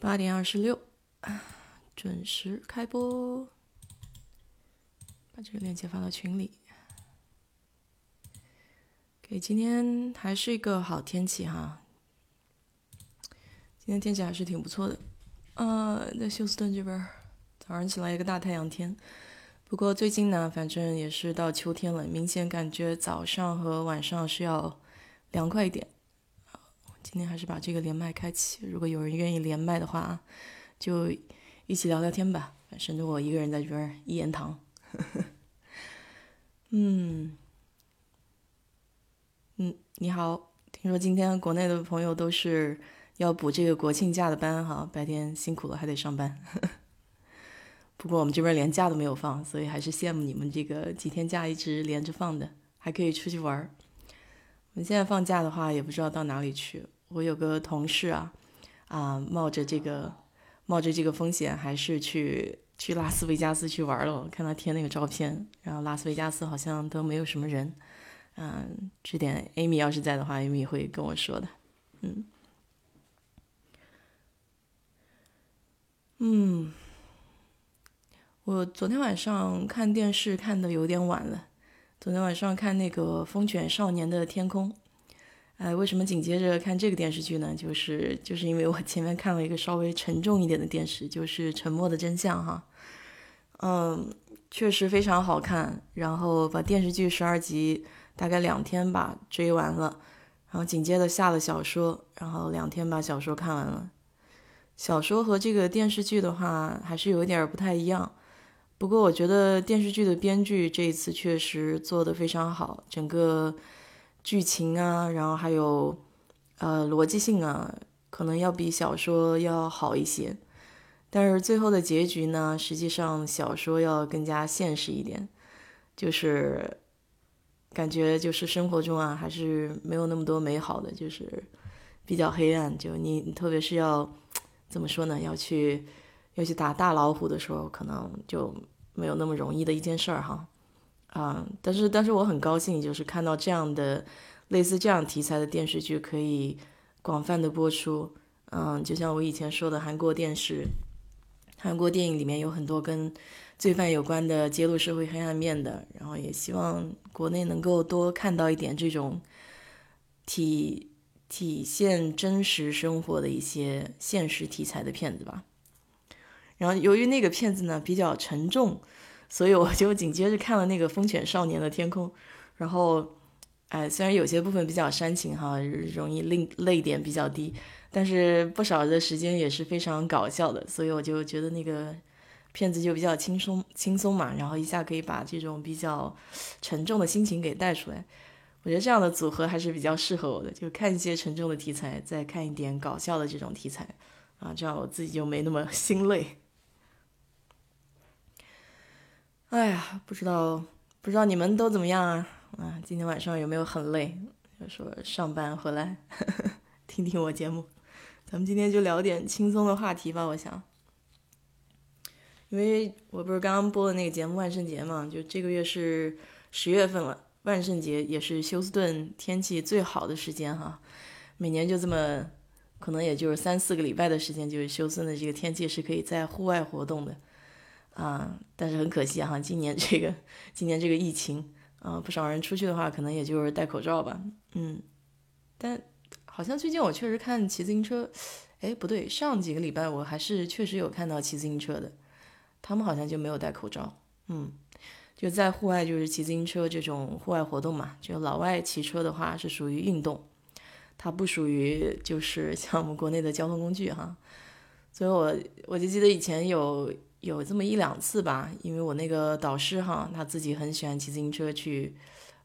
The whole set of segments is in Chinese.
八点二十六，准时开播。把这个链接发到群里。给今天还是一个好天气哈，今天天气还是挺不错的。呃，在休斯顿这边，早上起来一个大太阳天。不过最近呢，反正也是到秋天了，明显感觉早上和晚上是要凉快一点。今天还是把这个连麦开启，如果有人愿意连麦的话，就一起聊聊天吧。省得我一个人在这边一言堂。嗯，嗯，你好，听说今天国内的朋友都是要补这个国庆假的班哈，白天辛苦了还得上班。不过我们这边连假都没有放，所以还是羡慕你们这个几天假一直连着放的，还可以出去玩儿。我们现在放假的话，也不知道到哪里去。我有个同事啊，啊，冒着这个冒着这个风险，还是去去拉斯维加斯去玩了。我看他贴那个照片，然后拉斯维加斯好像都没有什么人。嗯，这点 Amy 要是在的话，Amy 会跟我说的。嗯，嗯，我昨天晚上看电视看的有点晚了。昨天晚上看那个《风犬少年的天空》。哎，为什么紧接着看这个电视剧呢？就是就是因为我前面看了一个稍微沉重一点的电视，就是《沉默的真相》哈。嗯，确实非常好看。然后把电视剧十二集大概两天吧追完了，然后紧接着下了小说，然后两天把小说看完了。小说和这个电视剧的话还是有点不太一样，不过我觉得电视剧的编剧这一次确实做得非常好，整个。剧情啊，然后还有，呃，逻辑性啊，可能要比小说要好一些。但是最后的结局呢，实际上小说要更加现实一点，就是感觉就是生活中啊，还是没有那么多美好的，就是比较黑暗。就你特别是要怎么说呢？要去要去打大老虎的时候，可能就没有那么容易的一件事儿哈。啊，但是但是我很高兴，就是看到这样的类似这样题材的电视剧可以广泛的播出。嗯，就像我以前说的，韩国电视、韩国电影里面有很多跟罪犯有关的揭露社会黑暗面的，然后也希望国内能够多看到一点这种体体现真实生活的一些现实题材的片子吧。然后由于那个片子呢比较沉重。所以我就紧接着看了那个《风犬少年的天空》，然后，哎，虽然有些部分比较煽情哈，容易泪泪点比较低，但是不少的时间也是非常搞笑的，所以我就觉得那个片子就比较轻松轻松嘛，然后一下可以把这种比较沉重的心情给带出来。我觉得这样的组合还是比较适合我的，就看一些沉重的题材，再看一点搞笑的这种题材，啊，这样我自己就没那么 心累。哎呀，不知道不知道你们都怎么样啊？啊，今天晚上有没有很累？就说上班回来呵呵 听听我节目，咱们今天就聊点轻松的话题吧。我想，因为我不是刚刚播的那个节目万圣节嘛，就这个月是十月份了，万圣节也是休斯顿天气最好的时间哈。每年就这么，可能也就是三四个礼拜的时间，就是休斯顿的这个天气是可以在户外活动的。啊，但是很可惜哈，今年这个今年这个疫情，啊，不少人出去的话，可能也就是戴口罩吧。嗯，但好像最近我确实看骑自行车，哎，不对，上几个礼拜我还是确实有看到骑自行车的，他们好像就没有戴口罩。嗯，就在户外就是骑自行车这种户外活动嘛，就老外骑车的话是属于运动，它不属于就是像我们国内的交通工具哈。所以我我就记得以前有。有这么一两次吧，因为我那个导师哈，他自己很喜欢骑自行车去，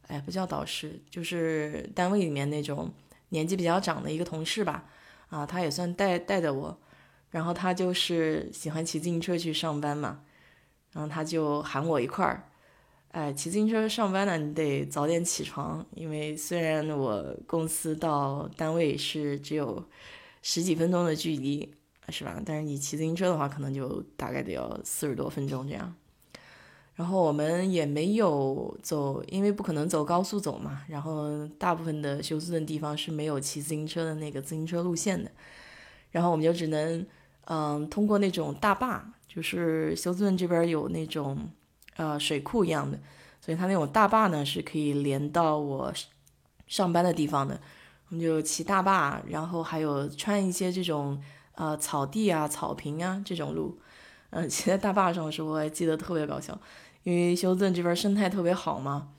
哎，不叫导师，就是单位里面那种年纪比较长的一个同事吧，啊，他也算带带着我，然后他就是喜欢骑自行车去上班嘛，然后他就喊我一块儿，哎，骑自行车上班呢，你得早点起床，因为虽然我公司到单位是只有十几分钟的距离。是吧？但是你骑自行车的话，可能就大概得要四十多分钟这样。然后我们也没有走，因为不可能走高速走嘛。然后大部分的休斯顿地方是没有骑自行车的那个自行车路线的。然后我们就只能嗯，通过那种大坝，就是休斯顿这边有那种呃水库一样的，所以它那种大坝呢是可以连到我上班的地方的。我们就骑大坝，然后还有穿一些这种呃草地啊、草坪啊这种路。嗯，骑在大坝上的时候，我还记得特别搞笑，因为休斯顿这边生态特别好嘛。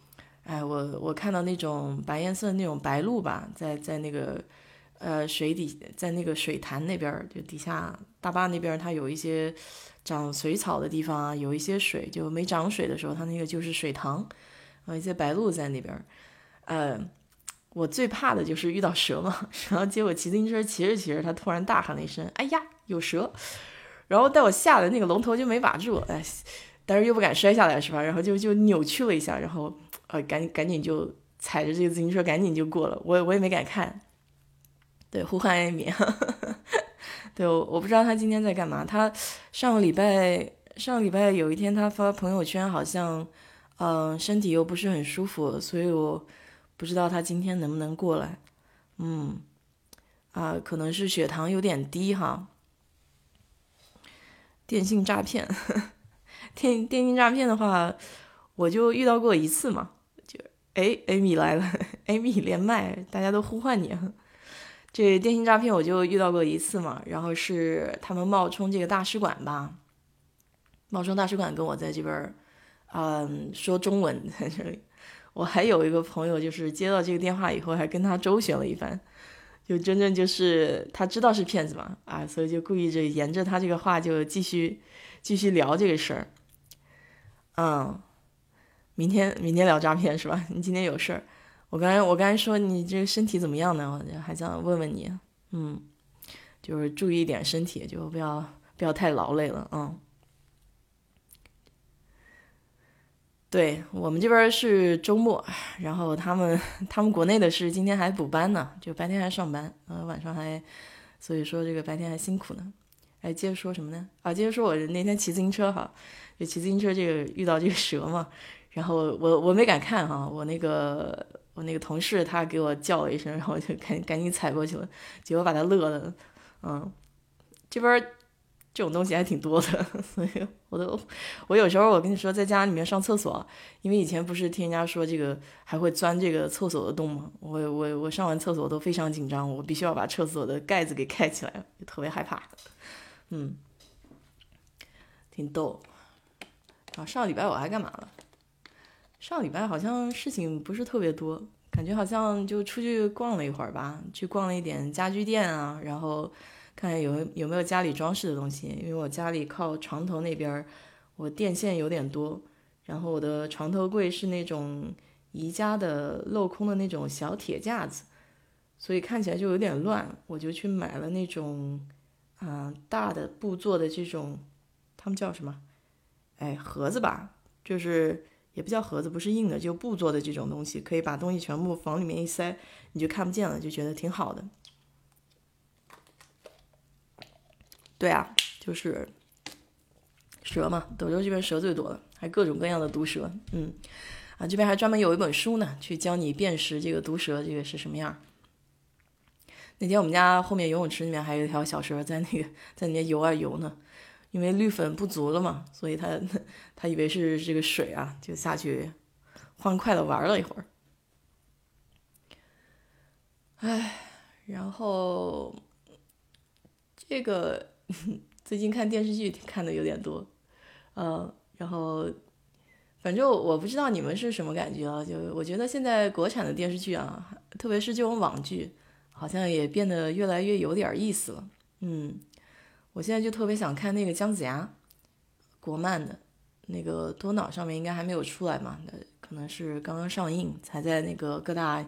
哎，我我看到那种白颜色的那种白鹭吧，在在那个呃水底，在那个水潭那边，就底下大坝那边，它有一些长水草的地方啊，有一些水，就没涨水的时候，它那个就是水塘，啊，一些白鹭在那边。呃，我最怕的就是遇到蛇嘛，然后结果骑自行车骑着骑着，他突然大喊了一声：“哎呀，有蛇！”然后带我吓得那个龙头就没把住，哎，但是又不敢摔下来，是吧？然后就就扭曲了一下，然后呃，赶紧赶紧就踩着这个自行车赶紧就过了。我我也没敢看，对，呼唤艾米，对，我我不知道他今天在干嘛。他上个礼拜上个礼拜有一天他发朋友圈，好像嗯身体又不是很舒服，所以我不知道他今天能不能过来。嗯，啊，可能是血糖有点低哈。电信诈骗，电电信诈骗的话，我就遇到过一次嘛，就哎，Amy 来了，，Amy 连麦，大家都呼唤你。这电信诈骗我就遇到过一次嘛，然后是他们冒充这个大使馆吧，冒充大使馆跟我在这边嗯，说中文在这里。我还有一个朋友，就是接到这个电话以后，还跟他周旋了一番。就真正就是他知道是骗子嘛，啊，所以就故意就沿着他这个话就继续继续聊这个事儿，嗯，明天明天聊诈骗是吧？你今天有事儿？我刚才我刚才说你这个身体怎么样呢？我就还想问问你，嗯，就是注意一点身体，就不要不要太劳累了，嗯。对我们这边是周末，然后他们 他们国内的是今天还补班呢，就白天还上班，呃晚上还，所以说这个白天还辛苦呢。哎，接着说什么呢？啊，接着说我那天骑自行车哈，就骑自行车这个遇到这个蛇嘛，然后我我没敢看哈，我那个我那个同事他给我叫了一声，然后我就赶赶紧踩过去了，结果把他乐的，嗯，这边。这种东西还挺多的，所以我都我有时候我跟你说，在家里面上厕所，因为以前不是听人家说这个还会钻这个厕所的洞吗？我我我上完厕所都非常紧张，我必须要把厕所的盖子给盖起来，就特别害怕。嗯，挺逗。啊，上礼拜我还干嘛了？上礼拜好像事情不是特别多，感觉好像就出去逛了一会儿吧，去逛了一点家居店啊，然后。看看有有没有家里装饰的东西，因为我家里靠床头那边，我电线有点多，然后我的床头柜是那种宜家的镂空的那种小铁架子，所以看起来就有点乱，我就去买了那种，啊大的布做的这种，他们叫什么？哎盒子吧，就是也不叫盒子，不是硬的，就布做的这种东西，可以把东西全部往里面一塞，你就看不见了，就觉得挺好的。对啊，就是蛇嘛，德州这边蛇最多了，还各种各样的毒蛇。嗯，啊，这边还专门有一本书呢，去教你辨识这个毒蛇，这个是什么样。那天我们家后面游泳池里面还有一条小蛇在那个在里面游啊游呢，因为氯粉不足了嘛，所以它 它以为是这个水啊，就下去欢快的玩了一会儿。唉，然后这个。最近看电视剧看的有点多，呃，然后反正我不知道你们是什么感觉啊？就我觉得现在国产的电视剧啊，特别是这种网剧，好像也变得越来越有点意思了。嗯，我现在就特别想看那个姜子牙，国漫的，那个多脑上面应该还没有出来嘛？那可能是刚刚上映，才在那个各大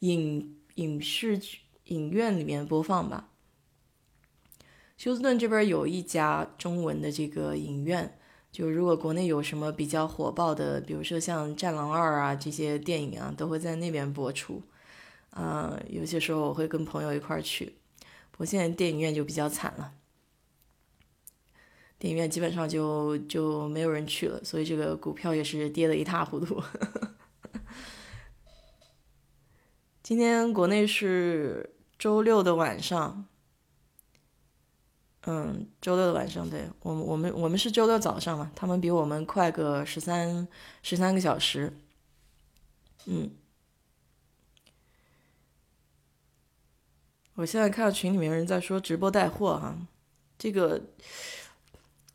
影影视剧影院里面播放吧。休斯顿这边有一家中文的这个影院，就如果国内有什么比较火爆的，比如说像《战狼二》啊这些电影啊，都会在那边播出。啊，有些时候我会跟朋友一块儿去，不过现在电影院就比较惨了，电影院基本上就就没有人去了，所以这个股票也是跌得一塌糊涂。今天国内是周六的晚上。嗯，周六的晚上，对我们我们我们是周六早上嘛，他们比我们快个十三十三个小时。嗯，我现在看到群里面人在说直播带货哈，这个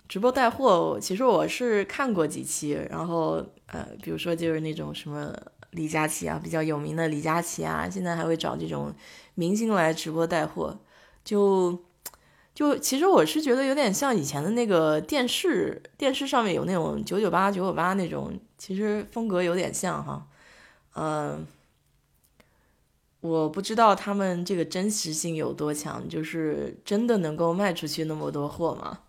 直播带货，其实我是看过几期，然后呃，比如说就是那种什么李佳琦啊，比较有名的李佳琦啊，现在还会找这种明星来直播带货，就。就其实我是觉得有点像以前的那个电视，电视上面有那种九九八九九八那种，其实风格有点像哈，嗯，我不知道他们这个真实性有多强，就是真的能够卖出去那么多货吗？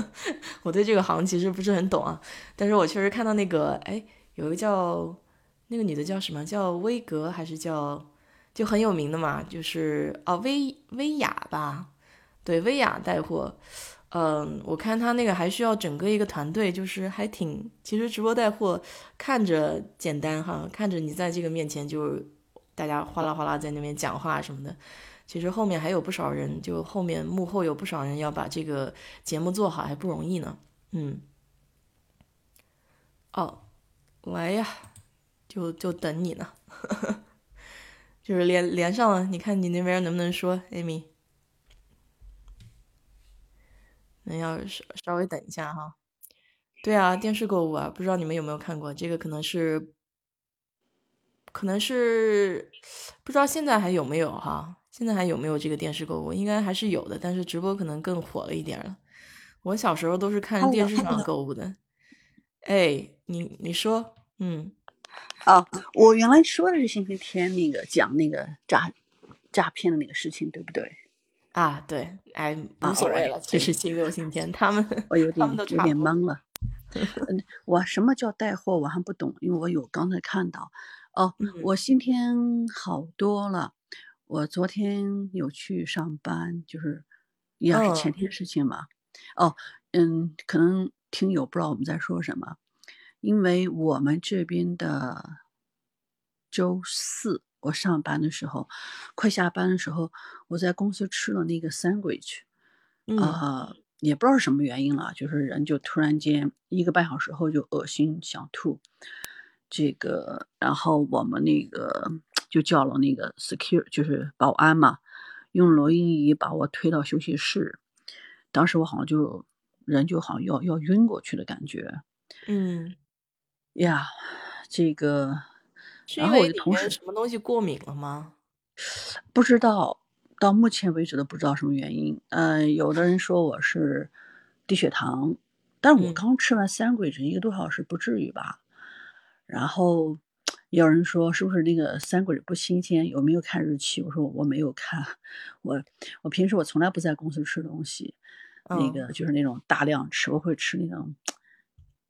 我对这个行其实不是很懂啊，但是我确实看到那个，哎，有一个叫那个女的叫什么叫威格还是叫就很有名的嘛，就是啊薇薇娅吧。对，薇娅带货，嗯，我看他那个还需要整个一个团队，就是还挺，其实直播带货看着简单哈，看着你在这个面前就大家哗啦哗啦在那边讲话什么的，其实后面还有不少人，就后面幕后有不少人要把这个节目做好，还不容易呢。嗯，哦，来呀，就就等你呢，就是连连上了，你看你那边能不能说，Amy？那要稍稍微等一下哈，对啊，电视购物啊，不知道你们有没有看过？这个可能是，可能是不知道现在还有没有哈？现在还有没有这个电视购物？应该还是有的，但是直播可能更火了一点了。我小时候都是看电视上购物的。哎，你你说，嗯，哦，我原来说的是星期天那个讲那个诈诈骗的那个事情，对不对？啊，对，哎，无所谓了，这是星六星天，他们 我有点有点懵了。嗯，我什么叫带货，我还不懂，因为我有刚才看到，哦，我今天好多了，我昨天有去上班，就是也是前天事情嘛。哦，嗯，可能听友不知道我们在说什么，因为我们这边的周四。我上班的时候，快下班的时候，我在公司吃了那个 sandwich，啊，也不知道是什么原因了，就是人就突然间一个半小时后就恶心想吐，这个，然后我们那个就叫了那个 secure，就是保安嘛，用罗音仪把我推到休息室，当时我好像就人就好像要要晕过去的感觉，嗯，呀，这个。然后我的同时什么东西过敏了吗？不知道，到目前为止都不知道什么原因。嗯，有的人说我是低血糖，但是我刚吃完三鬼子一个多小时，不至于吧？然后有人说是不是那个三鬼子不新鲜？有没有看日期？我说我没有看，我我平时我从来不在公司吃东西，那个就是那种大量吃，我会吃那种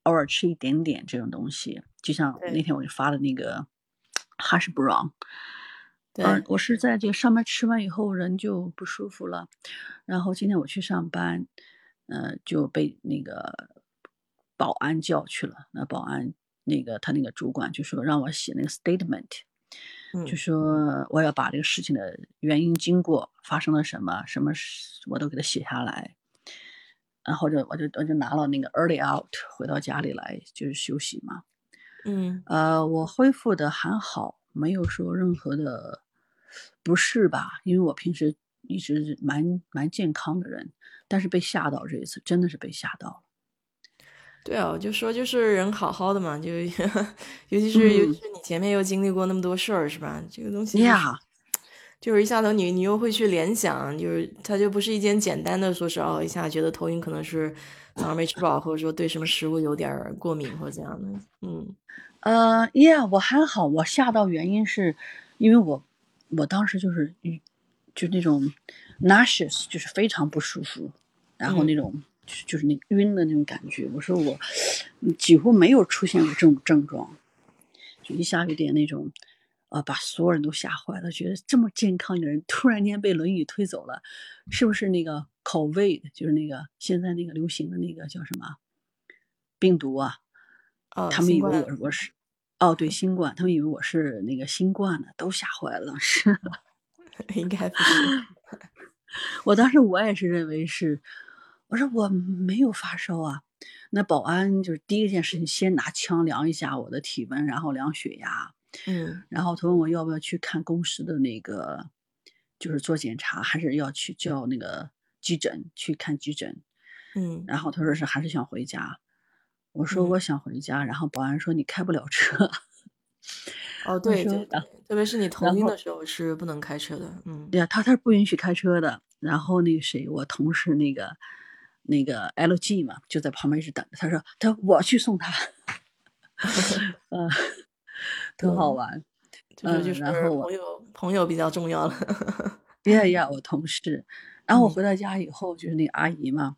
偶尔吃一点点这种东西，就像那天我就发的那个。还是不让。嗯，我是在这个上班吃完以后人就不舒服了，然后今天我去上班，呃，就被那个保安叫去了。那保安那个他那个主管就说让我写那个 statement，就说我要把这个事情的原因经过发生了什么什么我都给他写下来，然后就我就我就拿了那个 early out 回到家里来就是休息嘛。嗯，呃，我恢复的还好，没有说任何的不适吧，因为我平时一直蛮蛮健康的人，但是被吓到这一次，真的是被吓到了。对啊，我就说就是人好好的嘛，就 尤其是尤其是你前面又经历过那么多事儿，是吧？这个东西呀，就是一下头你你又会去联想，就是它就不是一件简单的说是哦，一下觉得头晕可能是。早上没吃饱，或者说对什么食物有点过敏或怎样的，嗯，呃，Yeah，我还好，我吓到原因是，因为我我当时就是就那种 nauseous，就是非常不舒服，然后那种就是那晕的那种感觉。我说我几乎没有出现过这种症状，就一下有点那种。啊，把所有人都吓坏了，觉得这么健康的人突然间被轮椅推走了，是不是那个 COVID，就是那个现在那个流行的那个叫什么病毒啊？哦，他们以为我我是，哦，对，新冠，他们以为我是那个新冠呢，都吓坏了，是，应该不是。我当时我也是认为是，我说我没有发烧啊。那保安就是第一件事情，先拿枪量一下我的体温，然后量血压。嗯，然后他问我要不要去看公司的那个，就是做检查，还是要去叫那个急诊去看急诊。嗯，然后他说是还是想回家。我说嗯我想回家，然后保安说你开不了车。哦，对，说对，特别是你头晕的时候是不能开车的。嗯对呀，他他是不允许开车的。然后那个谁，我同事那个那个 LG 嘛，就在旁边一直等着。他说他说我去送他，嗯，特好玩。就是就是嗯然后我朋友朋友比较重要了。呀呀，我同事。然后我嗯回到家以后，就是那个阿姨嘛，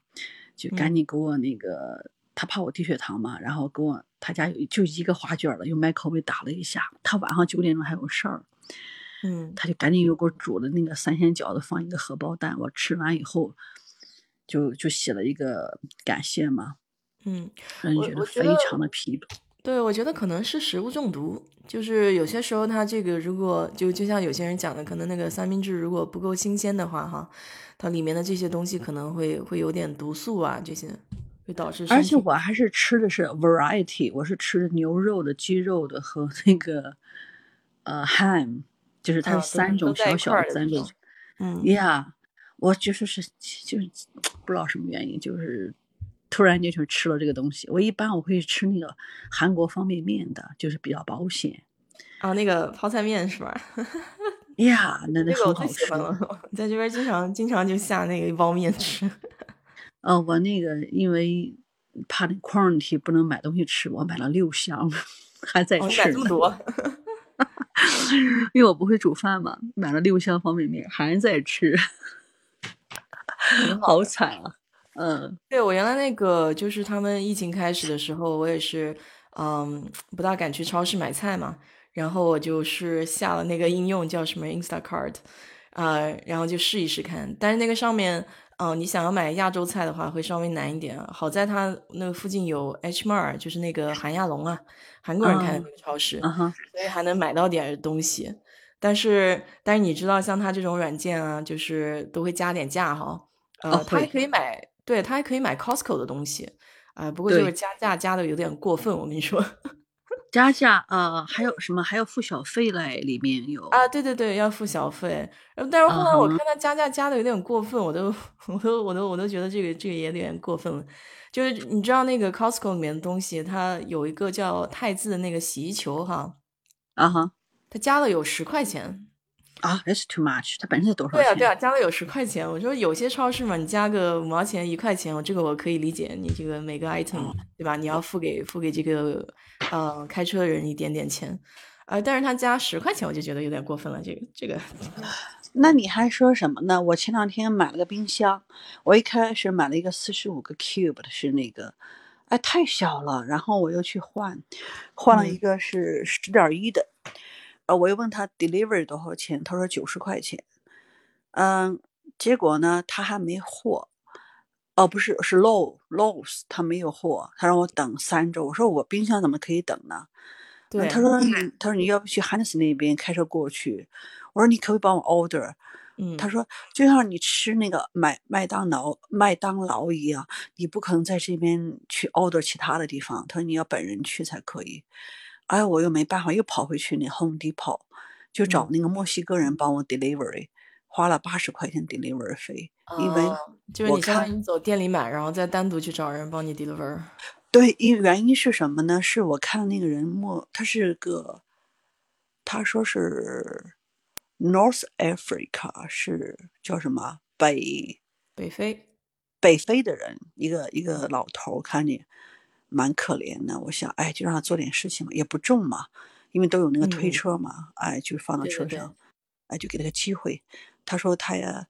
就赶嗯紧给我那个，她怕我低血糖嘛，然后给我她家有就一个花卷了，用麦口味打了一下。她晚上九点钟还有事儿，嗯她就赶紧又给我煮了那个三鲜饺子，放一个荷包蛋。我吃完以后，就就写了一个感谢嘛，嗯，让人觉得非常的疲惫。对，我觉得可能是食物中毒，就是有些时候它这个如果就就像有些人讲的，可能那个三明治如果不够新鲜的话，哈，它里面的这些东西可能会会有点毒素啊，这些会导致而且我还是吃的是 variety，我是吃牛肉的、鸡肉的和 那个呃 ham，就是它三种小小的三种嗯，yeah，我就是是就是不知道什么原因，就是突然间就吃了这个东西。我一般我会吃那个韩国方便面的，就是比较保险。啊，那个泡菜面是吧？呀，那那那很好吃在这边经常经常就下那个一包面吃。呃，我那个因为怕那 quarantine 不能买东西吃，我买了六箱，还在吃呢。买这么多？因为我不会煮饭嘛，买了六箱方便面，还在吃，好惨啊！嗯对，我原来那个就是他们疫情开始的时候，我也是，嗯，不大敢去超市买菜嘛，然后我就是下了那个应用叫什么 Instacart，啊、然后就试一试看。但是那个上面，嗯、你想要买亚洲菜的话，会稍微难一点啊。好在它那个附近有 H Mart，就是那个韩亚龙啊，韩国人开的那个超市，所以还能买到点东西。但是，但是你知道，像它这种软件啊，就是都会加点价哈。呃，哦它还会可以买，对，他还可以买 Costco 的东西啊、不过就是加价加的有点过分，我跟你说 加价呃还有什么还要付小费嘞，里面有啊，对对对，要付小费。呃但是后来我看他加价加的有点过分，我都 我都我都我都觉得这个这个也有点过分了。就是你知道那个 Costco 里面的东西，它有一个叫汰渍的那个洗衣球哈，啊哈它加了有十块钱。啊，that's too much，它本身是多少对啊，对啊，加了有十块钱。我说有些超市嘛，你加个五毛钱、一块钱，我这个我可以理解。你这个每个 item 对吧？你要付给付给这个呃开车的人一点点钱，啊、但是他加十块钱，我就觉得有点过分了。这个这个，那你还说什么呢？我前两天买了个冰箱，我一开始买了一个四十五个 cube 的，是那个，哎，太小了，然后我又去换，换了一嗯个是十点一的，呃，我又问他 delivery 多少钱，他说九十块钱，嗯，结果呢，他还没货，哦，不是，是 low lows，他没有货，他让我等三周，我说我冰箱怎么可以等呢？对，他说你，他说你要不去 Hans 那边开车过去？我说你可不可以帮我 order？嗯，他说就像你吃那个麦麦当劳麦当劳一样，你不可能在这边去 order 其他的地方。他说你要本人去才可以。哎，我又没办法，又跑回去那 Home Depot，就找嗯那个墨西哥人帮我 delivery，花了八十块钱 delivery 费，因为啊就是我你看于走店里买，然后再单独去找人帮你 deliver。对，因原因是什么呢？是我看那个人墨，他是个，他说是 North Africa，是叫什么北北非，北非的人，一个一个老头，看着蛮可怜的。我想，哎，就让他做点事情嘛，也不重嘛，因为都有那个推嗯车嘛，哎，就放到对对对车上，哎，就给他个机会。他说他呀，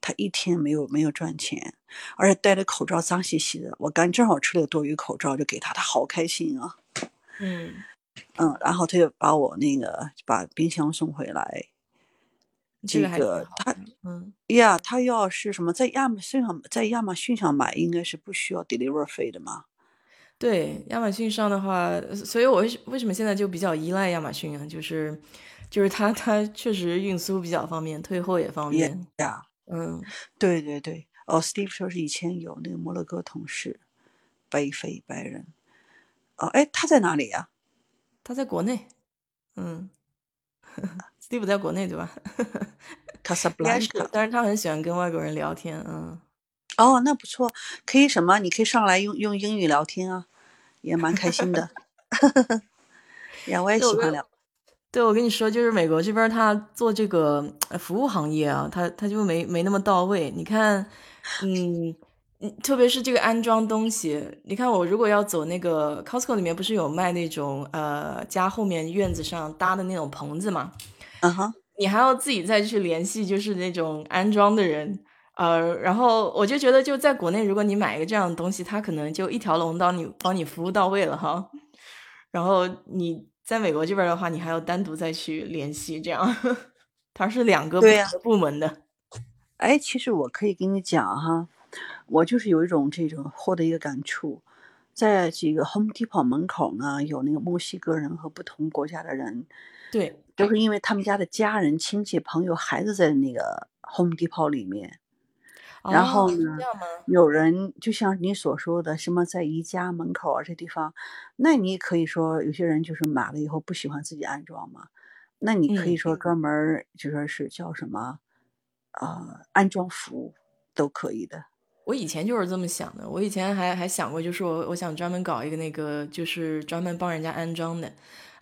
他一天没有没有赚钱，而且戴着口罩脏兮兮的。我刚正好吃了个多余口罩，就给他，他好开心啊。嗯，嗯，然后他就把我那个把冰箱送回来。这个他。嗯，呀，他要是什么在亚马逊上在亚马逊上买，应该是不需要 delivery 费的嘛？对，亚马逊上的话，所以我为什么现在就比较依赖亚马逊啊？就是就是它它确实运输比较方便，退货也方也便。呀，嗯对对对，哦，Steve 说是以前有那个摩洛哥同事，北非白人。哦，哎，他在哪里呀？他在国内。嗯，Steve 在国内对吧？卡萨布应该兰卡。，是但是他很喜欢跟外国人聊天。嗯，哦，那不错，可以什么？你可以上来用用英语聊天啊，也蛮开心的。呀，我也喜欢聊。对，我跟你说，就是美国这边他做这个呃服务行业啊，他他就没没那么到位。你看，嗯嗯，特别是这个安装东西，你看我如果要走那个 Costco 里面不是有卖那种呃家后面院子上搭的那种棚子嘛，嗯哼，你还要自己再去联系，就是那种安装的人，呃，然后我就觉得就在国内，如果你买一个这样的东西，他可能就一条龙到你帮你服务到位了哈。然后你在美国这边的话，你还要单独再去联系，这样它是两个不同的部门的。哎，其实我可以跟你讲哈，我就是有一种这种获得一个感触，在这个 Home Depot 门口呢，有那个墨西哥人和不同国家的人，对，都是因为他们家的家人、亲戚、朋友、孩子在那个 Home Depot 里面。然后呢？有人就像你所说的，什么在宜家门口啊这地方，那你可以说有些人就是买了以后不喜欢自己安装嘛，那你可以嗯，说专门儿就说是叫什么，呃，安装服务都可以的。我以前就是这么想的，我以前还还想过，就是我我想专门搞一个那个，就是专门帮人家安装的，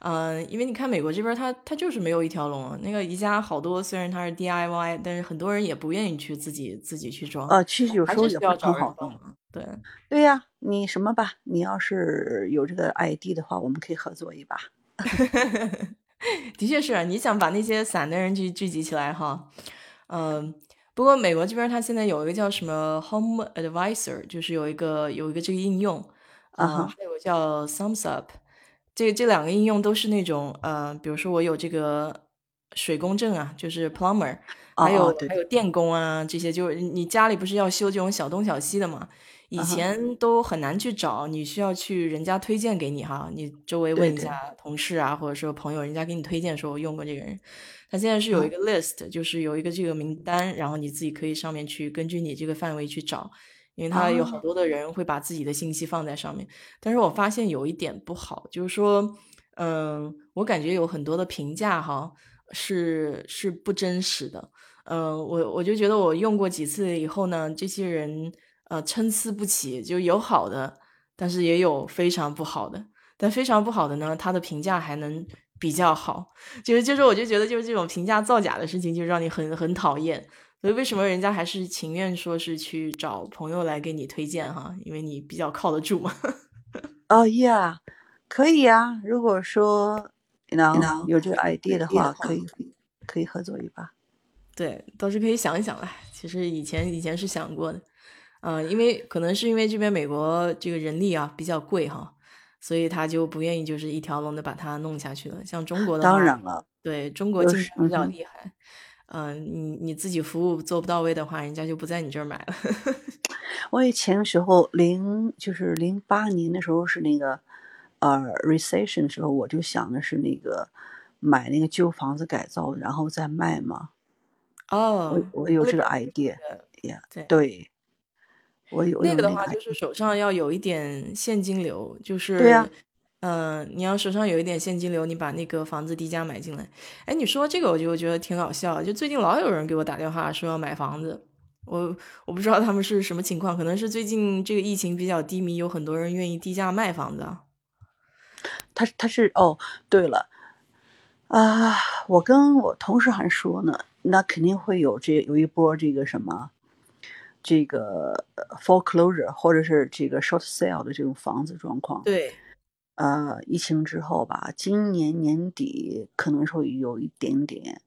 嗯、因为你看美国这边它它就是没有一条龙啊，那个宜家好多虽然它是 DIY，但是很多人也不愿意去自己自己去装，呃，其实有时候需要找很好用。人。对，对呀，你什么吧，你要是有这个 ID 的话，我们可以合作一把。的确是啊，你想把那些散的人聚聚集起来哈，嗯，不过美国这边它现在有一个叫什么 Home Advisor，就是有一个有一个这个应用，呃，啊哈，还有个叫 Thumbs Up，这这两个应用都是那种呃，比如说我有这个水工证啊，就是 plumber，哦还有还有电工啊，这些就是你家里不是要修这种小东小西的嘛？以前都很难去找，你需要去人家推荐给你哈，你周围问一下同事啊，或者说朋友，人家给你推荐说我用过这个人。他现在是有一啊，个 list，就是有一个这个名单，然后你自己可以上面去根据你这个范围去找，因为他有好啊，多的人会把自己的信息放在上面。但是我发现有一点不好，就是说，嗯，我感觉有很多的评价哈是是不真实的。嗯，我我就觉得我用过几次以后呢，这些人呃参差不齐，就有好的，但是也有非常不好的。但非常不好的呢，他的评价还能比较好，就是就是我就觉得就是这种评价造假的事情，就让你很很讨厌。所以为什么人家还是情愿说是去找朋友来给你推荐哈，因为你比较靠得住嘛。哦呀，可以啊。如果说能有这个 idea 的话，可以可以合作一把。对，倒是可以想一想啦。其实以前以前是想过的，嗯、因为可能是因为这边美国这个人力啊比较贵哈，所以他就不愿意就是一条龙的把它弄下去了。像中国的话，当然了，对中国竞争比较厉害，嗯、你你自己服务做不到位的话，人家就不在你这儿买了。我以前的时候，零就是零八年的时候是那个呃 recession 的时候，我就想的是那个买那个旧房子改造，然后再卖嘛。我哦，我有这个 idea 对。我有有那个的话，就。是手上要有一点现金流，就是对呀、是，嗯、你要手上有一点现金流，你把那个房子低价买进来。哎，你说这个我就觉得挺搞笑，就最近老有人给我打电话说要买房子，我我不知道他们是什么情况，可能是最近这个疫情比较低迷，有很多人愿意低价卖房子啊。他他是哦，对了啊，我跟我同事还说呢，那肯定会有这有一波这个什么，这个呃 foreclosure 或者是这个 short sale 的这种房子状况。对，呃，疫情之后吧，今年年底可能会有一点点，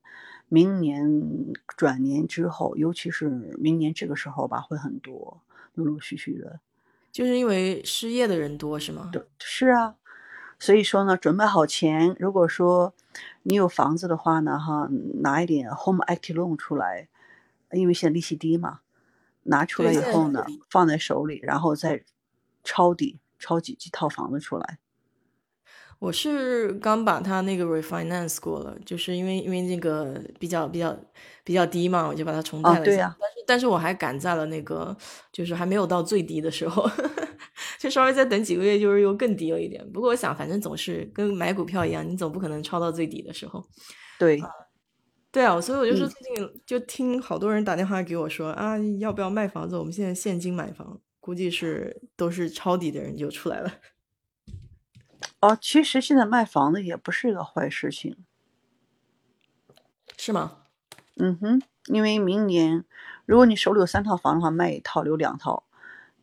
明年转年之后，尤其是明年这个时候吧，会很多，陆陆续续的。就是因为失业的人多是吗？对，是啊，所以说呢，准备好钱。如果说你有房子的话呢，哈，拿一点 home equity loan 出来，因为现在利息低嘛，拿出来，以后呢，放在手里，然后再抄底，抄几几套房子出来。我是刚把它那个 refinance 过了，就是因为因为那个比较比较比较低嘛，我就把它重贷了一下。对呀。但是但是我还赶在了那个，就是还没有到最低的时候，就稍微再等几个月，就是又更低了一点。不过我想，反正总是跟买股票一样，你总不可能抄到最底的时候。对。对啊，所以我就说最近就听好多人打电话给我说啊，要不要卖房子？我们现在现金买房，估计是都是抄底的人就出来了。哦，其实现在卖房子也不是一个坏事情，是吗？嗯哼，因为明年如果你手里有三套房的话，卖一套留两套，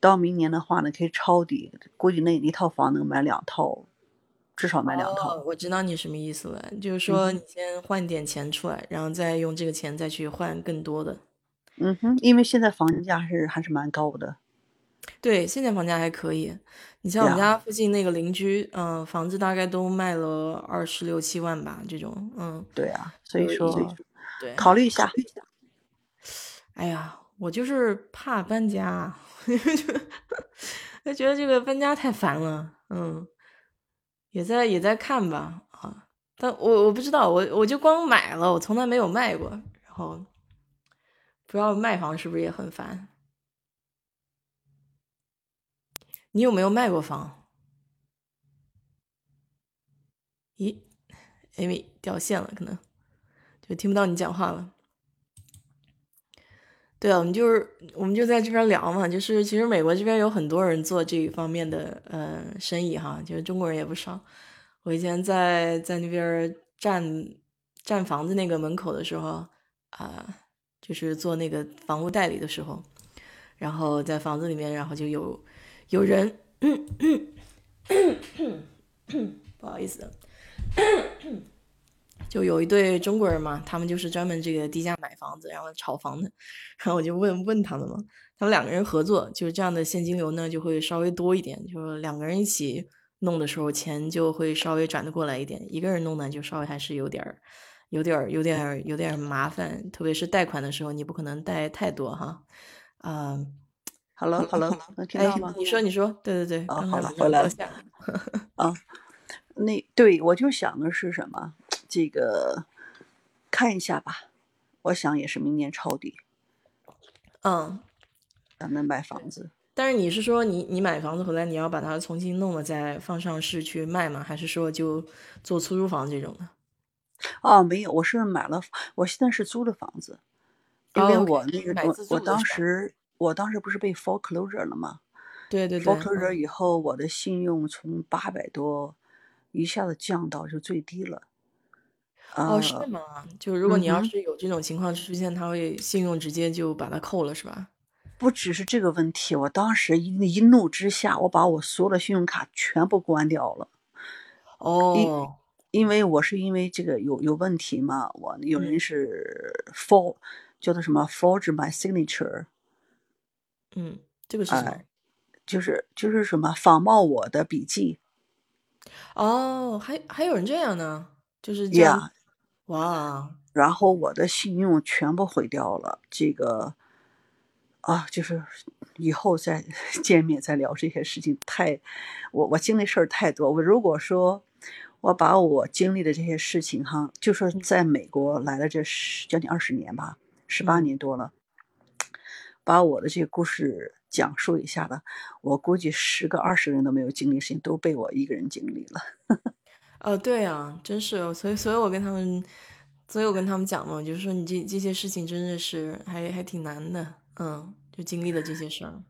到明年的话呢，可以抄底，估计那一套房能买两套。至少买两套，我知道你什么意思了，就是说你先换点钱出来，然后再用这个钱再去换更多的。嗯哼，因为现在房价是还是蛮高的。对，现在房价还可以。你像我们家附近那个邻居，嗯，房子大概都卖了二十六七万吧，这种，嗯。对啊，所以说，对，考虑一下。哎呀，我就是怕搬家，就觉得这个搬家太烦了，嗯。也在也在看吧，啊，但我我不知道，我我就光买了，我从来没有卖过，然后不知道卖房是不是也很烦？你有没有卖过房？咦，Amy 掉线了，可能就听不到你讲话了。对啊，我们就是我们就在这边聊嘛，就是其实美国这边有很多人做这一方面的呃生意哈，就是中国人也不少。我以前在在那边占占房子那个门口的时候啊，就是做那个房屋代理的时候，然后在房子里面，然后就有有人，不好意思。就有一对中国人嘛，他们就是专门这个低价买房子，然后炒房的。然后我就问问他们嘛，他们两个人合作，就是这样的现金流呢就会稍微多一点，就是两个人一起弄的时候，钱就会稍微转得过来一点。一个人弄呢，就稍微还是有点儿、有点儿、有点儿、有点麻烦，特别是贷款的时候，你不可能贷太多哈。嗯，好了好了，能听到吗？你说你说，对对对，啊好了回来了。啊，那对我就想的是什么？这个看一下吧，我想也是明年抄底。嗯，咱们买房子。但是你是说你你买房子回来你要把它重新弄了再放上市去卖吗？还是说就做出租房这种的？哦，没有，我是买了，我现在是租的房子，因为我那个我我当时我当时不是被 foreclosure 了吗？对对对。foreclosure 以后，我的信用从八百多一下子降到就最低了。哦，是吗？就如果你要是有这种情况出现，他会信用直接就把它扣了，是吧？不只是这个问题，我当时一一怒之下，我把我所有的信用卡全部关掉了。哦，因为我是因为这个有有问题嘛，我有人是 for 叫做什么 forge my signature。嗯，这个是什么？就是就是什么仿冒我的笔记。哦，还还有人这样呢？就是这样。哇，然后我的信用全部毁掉了。这个啊，就是以后再 见面再聊这些事情。太，我我经历事儿太多。我如果说我把我经历的这些事情哈，就说在美国来了这十将近二十年吧，十八年多了，把我的这个故事讲述一下吧，我估计十个二十个人都没有经历的事情，都被我一个人经历了。哦，对啊，真是，所以，所以我跟他们，所以我跟他们讲嘛，就是说你这这些事情真的是还还挺难的，嗯，就经历了这些事儿。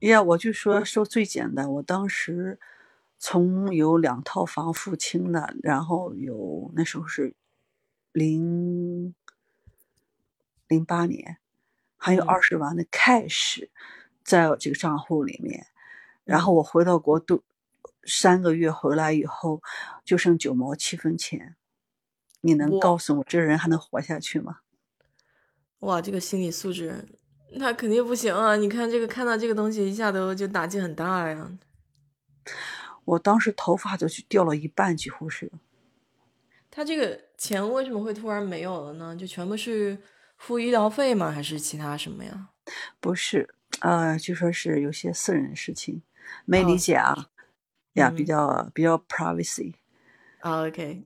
呀，我就说说最简单，我当时从有两套房付清的，然后有那时候是零零八年，还有二十万的 cash 在我这个账户里面，然后我回到国都。三个月回来以后，就剩九毛七分钱，你能告诉我这人还能活下去吗？哇，这个心理素质，那肯定不行啊！你看这个，看到这个东西，一下都就打击很大呀。我当时头发都去掉了一半，几乎是。他这个钱为什么会突然没有了呢？就全部是付医疗费吗？还是其他什么呀？不是，呃，就说是有些私人的事情，没理解啊。呀，比较比较 privacy，啊，OK，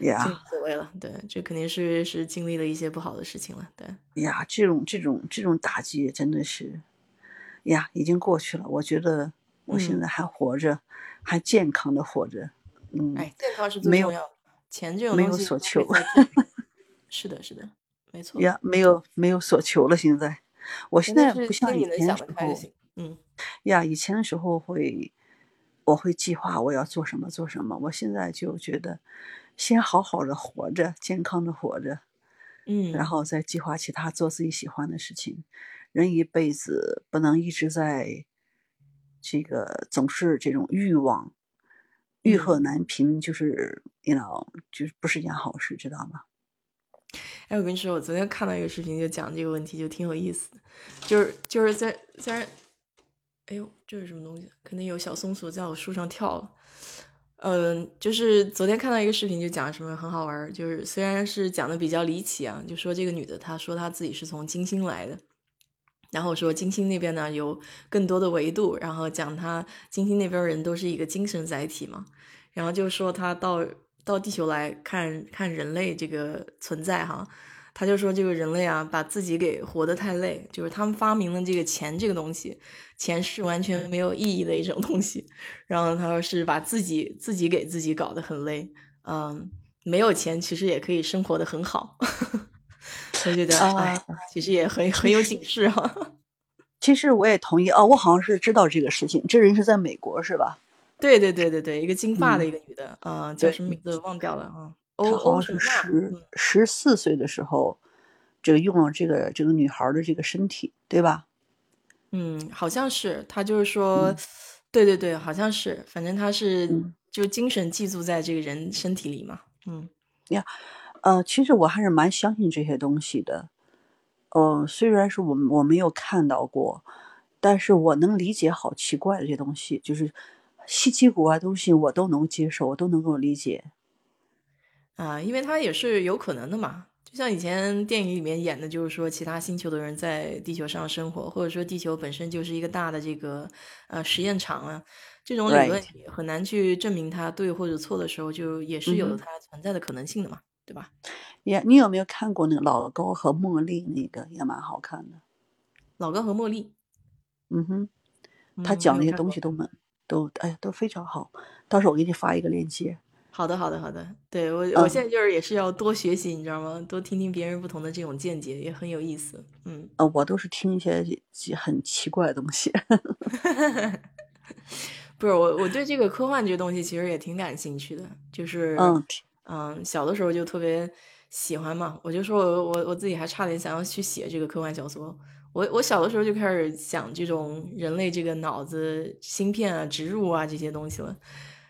呀，无所谓了。对，这肯定是是经历了一些不好的事情了。对，呀，这种这种这种打击真的是，呀，已经过去了。我觉得我现在还活着，还健康的活着。嗯，哎，健康是最重要的，钱这种没有所求。是的，是的，没错。呀，没有没有所求了。现在，我现在不像以前的时候，嗯，呀，以前的时候会。我会计划我要做什么做什么。我现在就觉得，先好好的活着，健康的活着，嗯，然后再计划其他做自己喜欢的事情。人一辈子不能一直在，这个总是这种欲望，欲壑难平，就是你知道，就是不是一件好事，知道吗？哎，我跟你说，我昨天看到一个视频，就讲这个问题，就挺有意思的，就是就是在虽然。哎呦，这是什么东西？可能有小松鼠在我树上跳了。嗯，就是昨天看到一个视频，就讲什么很好玩，就是虽然是讲的比较离奇啊，就说这个女的她说她自己是从金星来的，然后说金星那边呢有更多的维度，然后讲她金星那边人都是一个精神载体嘛，然后就说她到到地球来看看人类这个存在哈。他就说这个人类啊，把自己给活得太累，就是他们发明了这个钱这个东西，钱是完全没有意义的一种东西。然后他说是把自己自己给自己搞得很累，嗯，没有钱其实也可以生活的很好。我觉得哎，其实也很很有警示哈。其实我也同意哦，我好像是知道这个事情，这人是在美国是吧？对对对对对，一个金发的一个女的，啊，叫什么名字忘掉了啊。他好像是十十四岁的时候，这个用了这个这个女孩的这个身体，对吧？嗯，好像是。他就是说，对对对，好像是。反正他是就精神寄宿在这个人身体里嘛。嗯呀，呃，其实我还是蛮相信这些东西的。呃，虽然是我我没有看到过，但是我能理解好奇怪的这些东西，就是稀奇古怪东西，我都能接受，我都能够理解。啊，因为它也是有可能的嘛，就像以前电影里面演的，就是说其他星球的人在地球上生活，或者说地球本身就是一个大的这个呃实验场啊，这种理论很难去证明它对或者错的时候，就也是有它存在的可能性的嘛，对吧？也，你有没有看过那个老高和茉莉那个也蛮好看的？老高和茉莉，嗯哼，他讲那些东西都蛮都哎呀都非常好，到时候我给你发一个链接。好的，好的，好的。对我，我现在就是也是要多学习，你知道吗？多听听别人不同的这种见解，也很有意思。嗯，呃，我都是听一些很奇怪的东西。不是我，我对这个科幻这个东西其实也挺感兴趣的，就是嗯嗯，小的时候就特别喜欢嘛。我就说我我我自己还差点想要去写这个科幻小说。我我小的时候就开始想这种人类这个脑子芯片啊、植入啊这些东西了。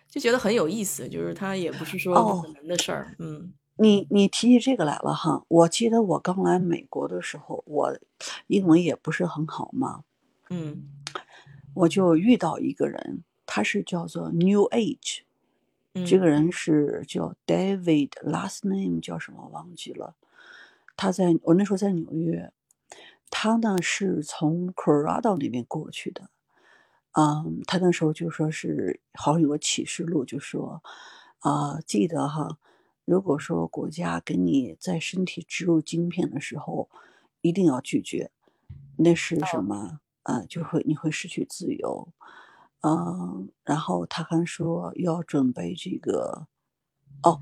就觉得很有意思，就是它也不是说很难的事儿。嗯，你你提起这个来了哈，我记得我刚来美国的时候，我英文也不是很好嘛。嗯，我就遇到一个人，他是叫做 New Age，这个人是叫 David，last name 叫什么忘记了。他在我那时候在纽约，他呢是从 Colorado 那边过去的。嗯，他那时候就说是好像有个启示录，就说，啊，记得哈，如果说国家给你在身体植入晶片的时候，一定要拒绝，那是什么？啊，就会你会失去自由。嗯，然后他还说要准备这个，哦，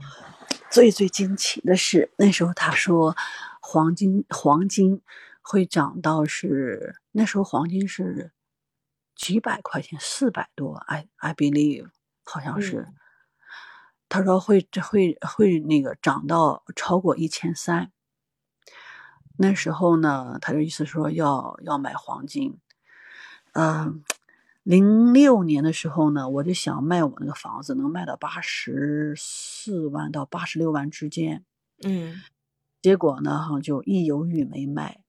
最最惊奇的是那时候他说黄金黄金会涨到是那时候黄金是。几百块钱，四百多，I I believe，好像是。他说会会会那个涨到超过一千三。那时候呢，他的意思说要要买黄金。嗯，零六年的时候呢，我就想卖我那个房子，能卖到八十四万到八十六万之间。嗯，结果呢，哈就一犹豫没卖，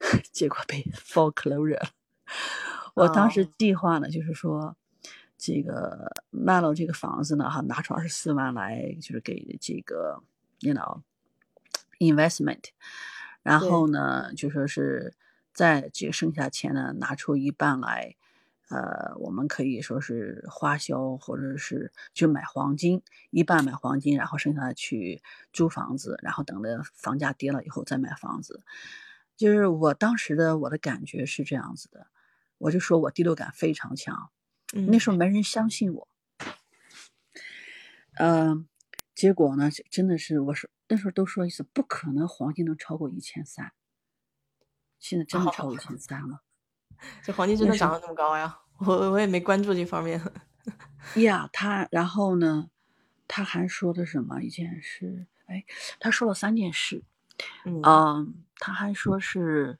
结果被 foreclosure。我当时计划呢，就是说，这个卖了这个房子呢，哈，拿出二十四万来，就是给这个，you know investment，然后呢，就说是在这个剩下钱呢，拿出一半来，呃，我们可以说是花销，或者是就买黄金，一半买黄金，然后剩下的去租房子，然后等着房价跌了以后再买房子。就是我当时的我的感觉是这样子的，我就说我第六感非常强，那时候没人相信我。嗯，结果呢，真的是我说那时候都说一次不可能黄金能超过一千三，现在真的超过一千三了。这黄金真的涨得那么高呀？我我也没关注这方面。呀，他然后呢，他还说的什么一件事？哎，他说了三件事。嗯，他还说是，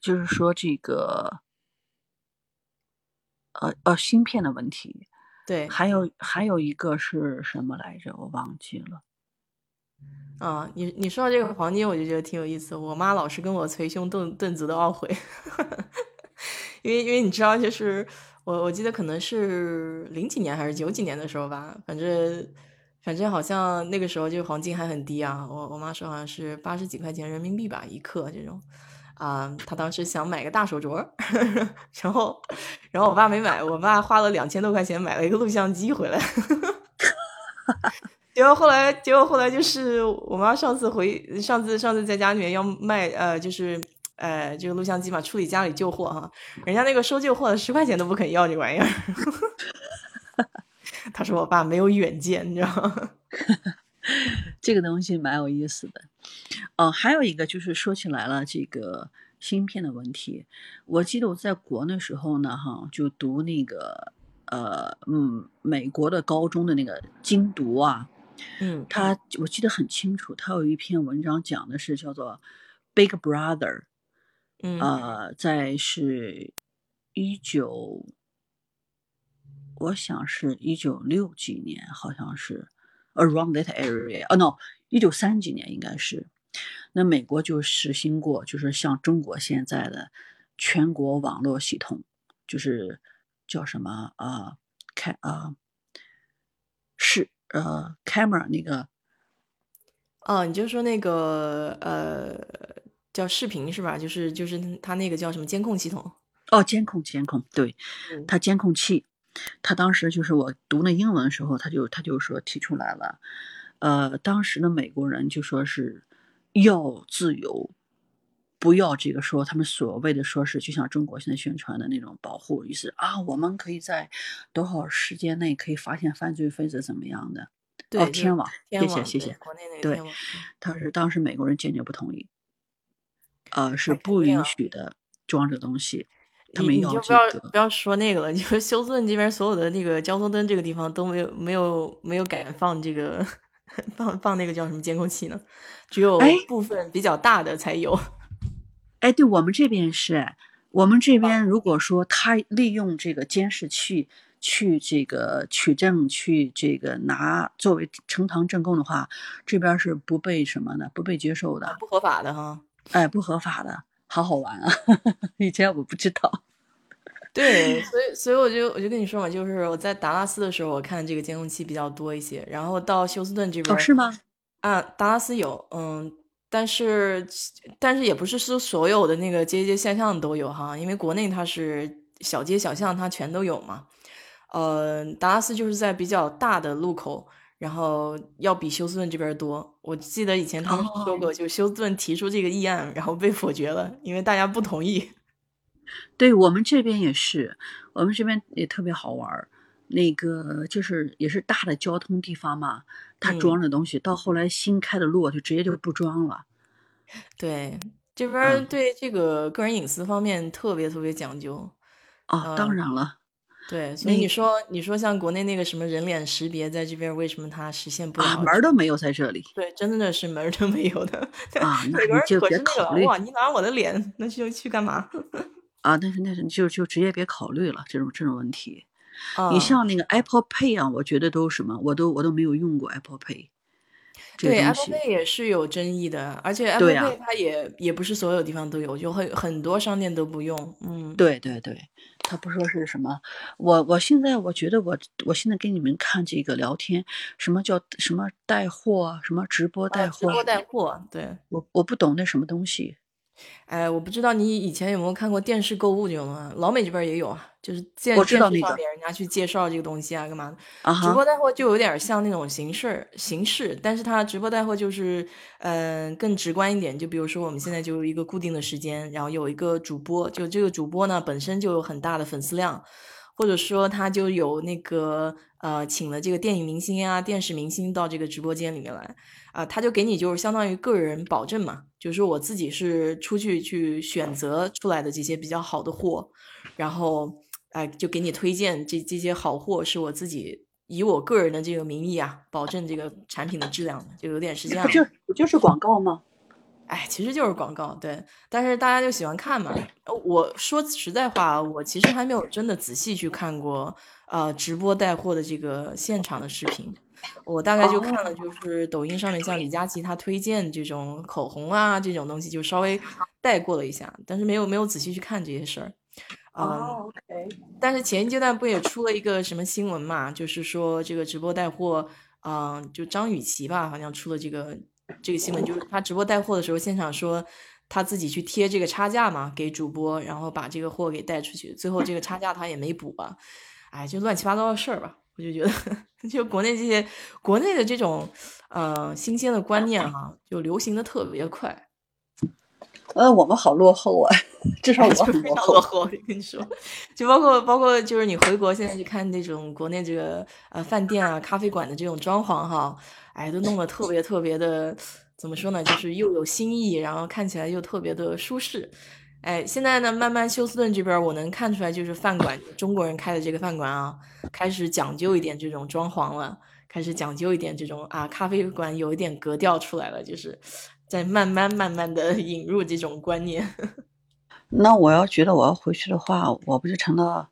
就是说这个，呃呃，芯片的问题。对，还有还有一个是什么来着？我忘记了。啊，你你说到这个黄金，我就觉得挺有意思。我妈老是跟我捶胸顿顿足的懊悔，因为因为你知道，就是我我记得可能是零几年还是九几年的时候吧，反正反正好像那个时候就黄金还很低啊。我我妈说好像是八十几块钱人民币吧一克这种。啊，她当时想买个大手镯，然后，然后我爸没买，我爸花了两千多块钱买了一个录像机回来，结果后来，结果后来就是我妈上次回，上次上次在家里面要卖，呃，就是呃这个录像机嘛，处理家里旧货哈，人家那个收旧货的十块钱都不肯要这玩意儿，他说我爸没有远见，你知道吗？这个东西蛮有意思的，哦，还有一个就是说起来了，这个芯片的问题。我记得我在国那时候呢，哈，就读那个呃，嗯，美国的高中的那个精读啊，嗯，他我记得很清楚，他有一篇文章讲的是叫做 Big Brother，嗯，呃，在是一九，我想是一九六几年，好像是。Around that area，哦，no，一九三几年应该是，那美国就实行过，就是像中国现在的全国网络系统，就是叫什么啊？开啊，是呃，camera 那个，哦，你就说那个呃，叫视频是吧？就是就是他那个叫什么监控系统？哦，监控监控，对，它监控器。他当时就是我读那英文的时候，他就他就说提出来了，呃，当时的美国人就说是要自由，不要这个说他们所谓的说是就像中国现在宣传的那种保护，意思啊，我们可以在多少时间内可以发现犯罪分子怎么样的？哦，天网，谢谢谢谢，国内那个对，他是当时美国人坚决不同意，呃，是不允许的装这东西。你你就不要不要说那个了，就是休斯顿这边所有的那个交通灯这个地方都没有没有没有敢放这个 放放那个叫什么监控器呢？只有部分比较大的才有。哎，对我们这边是，我们这边如果说他利用这个监视器去这个取证，去这个拿作为呈堂证供的话，这边是不被什么的，不被接受的，不合法的哈。哎，不合法的。好好玩啊！以前我不知道。对，所以所以我就我就跟你说嘛，就是我在达拉斯的时候，我看这个监控器比较多一些。然后到休斯顿这边，哦，是吗？啊，达拉斯有，嗯，但是但是也不是说所有的那个街街巷巷都有哈，因为国内它是小街小巷它全都有嘛。呃，达拉斯就是在比较大的路口。然后要比休斯顿这边多。我记得以前他们说过，就休斯顿提出这个议案，然后被否决了，因为大家不同意。对我们这边也是，我们这边也特别好玩那个就是也是大的交通地方嘛，他装的东西，到后来新开的路就直接就不装了。对，这边对这个个人隐私方面特别特别讲究。哦，当然了。对，所以你说，你说像国内那个什么人脸识别，在这边为什么它实现不了？门都没有在这里。对，真的是门都没有的。啊，那你就别考虑。哇，你拿我的脸，那就去干嘛？啊，但是那是就就直接别考虑了这种这种问题。你像那个 Apple Pay 啊，我觉得都什么，我都我都没有用过 Apple Pay。对，Apple Pay 也是有争议的，而且 Apple Pay 它也也不是所有地方都有，就很很多商店都不用。嗯，对对对，他不说是什么，我我现在我觉得我我现在给你们看这个聊天，什么叫什么带货，什么直播带货，直播带货，对我我不懂那什么东西。哎，我不知道你以前有没有看过电视购物这种啊？老美这边也有啊，就是见我知道那个电视上面人家去介绍这个东西啊，干嘛直播带货就有点像那种形式形式，但是它直播带货就是，嗯、更直观一点。就比如说我们现在就有一个固定的时间，然后有一个主播，就这个主播呢本身就有很大的粉丝量，或者说他就有那个呃请了这个电影明星啊、电视明星到这个直播间里面来。啊、他就给你就是相当于个人保证嘛，就是我自己是出去去选择出来的这些比较好的货，然后哎、就给你推荐这这些好货是我自己以我个人的这个名义啊，保证这个产品的质量的，就有点是这样。不就不就是广告吗？哎，其实就是广告，对，但是大家就喜欢看嘛。呃我说实在话，我其实还没有真的仔细去看过，呃，直播带货的这个现场的视频。我大概就看了，就是抖音上面像李佳琦他推荐这种口红啊这种东西，就稍微带过了一下，但是没有没有仔细去看这些事儿。嗯，哦，OK，但是前一阶段不也出了一个什么新闻嘛？就是说这个直播带货，嗯、就张雨绮吧，好像出了这个这个新闻，就是她直播带货的时候，现场说她自己去贴这个差价嘛，给主播，然后把这个货给带出去，最后这个差价她也没补啊，哎，就乱七八糟的事儿吧。我就觉得，就国内这些国内的这种呃新鲜的观念哈、就流行的特别快。呃，我们好落后啊，至少我 非常落后。我跟你说，就包括包括就是你回国现在去看那种国内这个呃饭店啊、咖啡馆的这种装潢哈，哎，都弄得特别特别的，怎么说呢？就是又有新意，然后看起来又特别的舒适。哎，现在呢，慢慢休斯顿这边我能看出来，就是饭馆中国人开的这个饭馆啊，开始讲究一点这种装潢了，开始讲究一点这种啊，咖啡馆有一点格调出来了，就是在慢慢慢慢的 引入这种观念。那我要觉得我要回去的话，我不就成了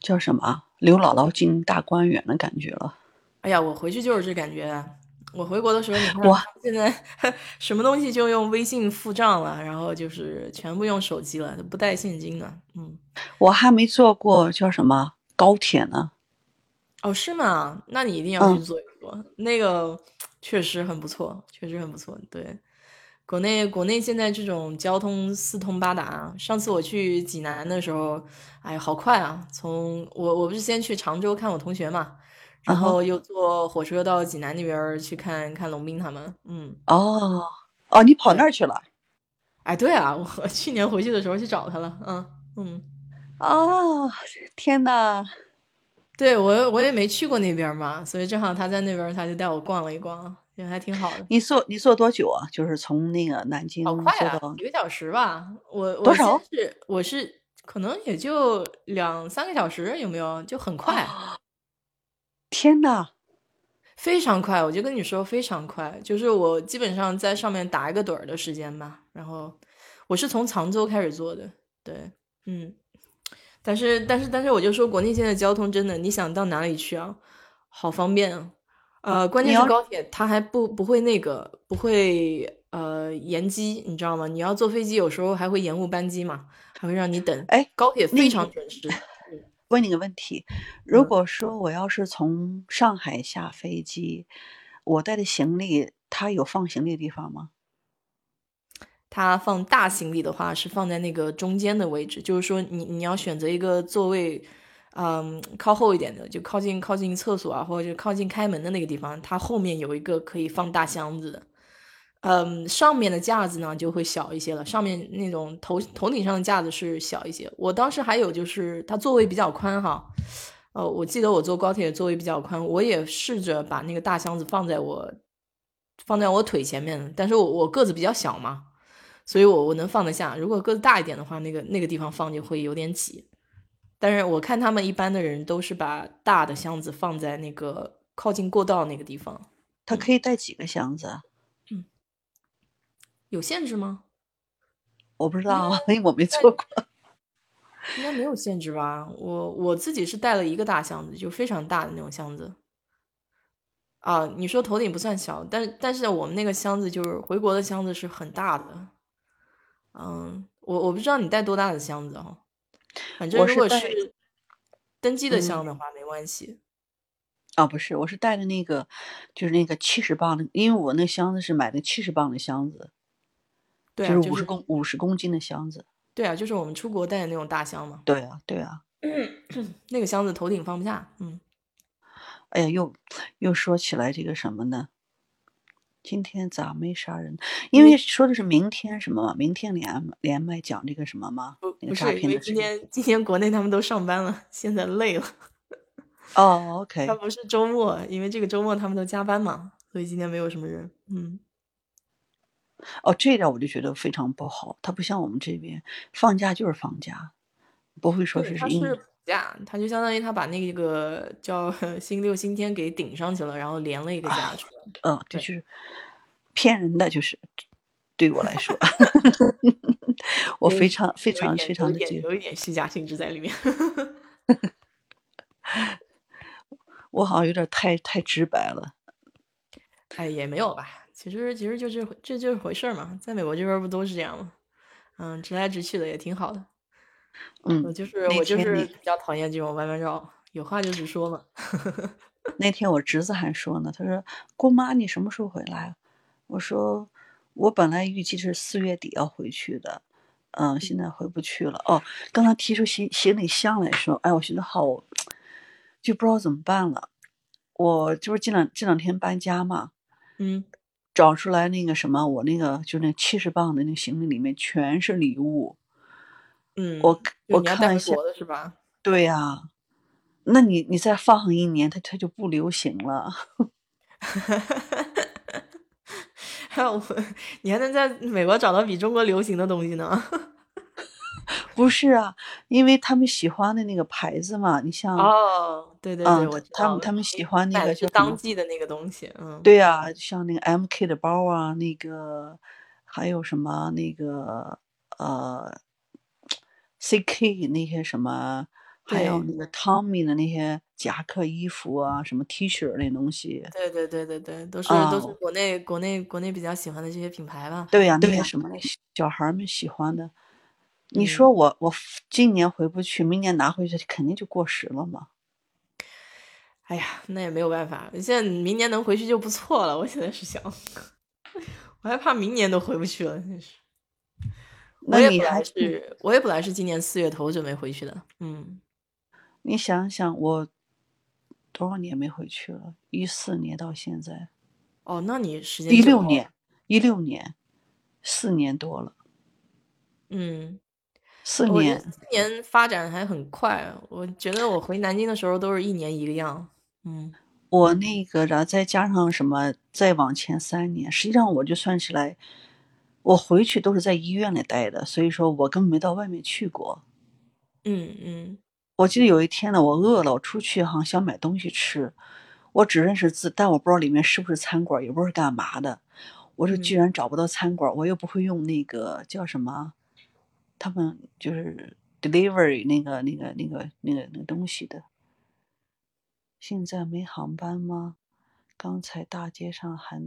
叫什么刘姥姥进大观园的感觉了？哎呀，我回去就是这感觉啊。我回国的时候，你看哇现在 什么东西就用微信付账了，然后就是全部用手机了，都不带现金了。嗯，我还没坐过叫什么高铁呢。哦，是吗？那你一定要去嗯做一做，那个确实很不错，确实很不错。对，国内国内现在这种交通四通八达。上次我去济南的时候，哎，好快啊！从我我不是先去常州看我同学嘛，然后又坐火车到济南那边去看看龙斌他们。嗯。哦哦，你跑那儿去了？哎，对啊，我 去年回去的时候去找他了，嗯嗯，哦，天呐！对我我也没去过那边嘛，所以正好他在那边，他就带我逛了一逛，也还挺好的。你坐你坐多久啊？就是从那个南京坐好快啊到，一个小时吧。我我多少是我是可能也就两三个小时，有没有？就很快，天呐！非常快。我就跟你说非常快，就是我基本上在上面打一个盹儿的时间吧。然后我是从常州开始坐的，对，嗯。但是但是但是，我就说国内现在交通真的，你想到哪里去啊，好方便啊。呃，关键是高铁它还不不会那个不会呃延机，你知道吗？你要坐飞机有时候还会延误班机嘛，还会让你等。哎，高铁非常准时。问你个问题，如嗯果说我要是从上海下飞机，我带的行李，它有放行李的地方吗？它放大行李的话是放在那个中间的位置，就是说你你要选择一个座位，嗯，靠后一点的，就靠近靠近厕所啊，或者就靠近开门的那个地方，它后面有一个可以放大箱子的。嗯，上面的架子呢就会小一些了，上面那种头头顶上的架子是小一些。我当时还有就是它座位比较宽哈，呃，我记得我坐高铁座位比较宽，我也试着把那个大箱子放在我放在我腿前面，但是我我个子比较小嘛，所以我我能放得下。如果个子大一点的话，那个那个地方放就会有点挤。但是我看他们一般的人都是把大的箱子放在那个靠近过道那个地方，他可以带几个箱子啊？有限制吗？我不知道啊，因为我没做过。应该没有限制吧？我我自己是带了一个大箱子，就非常大的那种箱子。啊，你说头顶不算小，但但是我们那个箱子就是回国的箱子是很大的。嗯，我我不知道你带多大的箱子哈、反正如果是登机的嗯箱的话没关系。啊，不是，我是带的那个，就是那个七十磅的，因为我那箱子是买的七十磅的箱子，对啊，就是就是五十公五十公斤的箱子。对啊，就是我们出国带的那种大箱嘛。对啊，对啊。那个箱子头顶放不下。嗯。哎呀，又又说起来这个什么呢？今天咋没啥人？因为说的是明天什么？明天连连麦讲这个什么吗？不不是，因为今天今天国内他们都上班了，现在累了。哦，OK。他不是周末，因为这个周末他们都加班嘛，所以今天没有什么人。嗯。哦，这点我就觉得非常不好。他不像我们这边放假就是放假，不会说是因为。假，他就相当于他把那个叫 星六星天给顶上去了，然后连了一个假出来。嗯，就是骗人的，就是对我来说，我非常非常非常的有一点虚假性质在里面。我好像有点太太直白了。哎，也没有吧，其实其实就是这就是回事嘛，在美国这边不都是这样吗？嗯，直来直去的也挺好的。嗯，我就是我就是比较讨厌这种歪歪绕，有话就直说嘛。那天我侄子还说呢，他说：“姑妈，你什么时候回来？”我说：“我本来预计是四月底要回去的，嗯，现在回不去了。”哦，刚才提出行行李箱来说，哎，我觉得好，就不知道怎么办了。我就是这两这两天搬家嘛，嗯，找出来那个什么，我那个就那七十磅的那个行李里面全是礼物。嗯，我我看一下，是吧？对呀，那你你再放上一年，它它就不流行了。还 有我，你还能在美国找到比中国流行的东西呢？不是啊，因为他们喜欢的那个牌子嘛，你像哦，对对对，我他们他们喜欢那个就当季的那个东西，嗯，对呀，像那个 M K 的包啊，那个还有什么那个呃。C.K. 那些什么，还有那个 Tommy 的那些夹克衣服啊，什么 T 恤那东西。对对对对对，都是都是国内国内国内比较喜欢的这些品牌吧。对呀，那些什么小孩们喜欢的。你说我我今年回不去，明年拿回去肯定就过时了嘛。哎呀，那也没有办法。现在明年能回去就不错了。我现在是想，我还怕明年都回不去了，真是。我也本来是，我也本来是今年四月头准备回去的。嗯，你想想，我多少年没回去了？一四年到现在。哦，那你时间一六年，一六年，四年多了。嗯，四年，四年发展还很快。我觉得我回南京的时候都是一年一个样。嗯，我那个，然后再加上什么，再往前三年，实际上我就算起来。我回去都是在医院里待的，所以说我根本没到外面去过。嗯嗯，我记得有一天呢，我饿了，我出去哈想买东西吃，我只认识字，但我不知道里面是不是餐馆，也不知道是干嘛的。我说居然找不到餐馆，我又不会用那个叫什么，他们就是 delivery 那个那个那个那个那个东西的。现在没航班吗？刚才大街上还。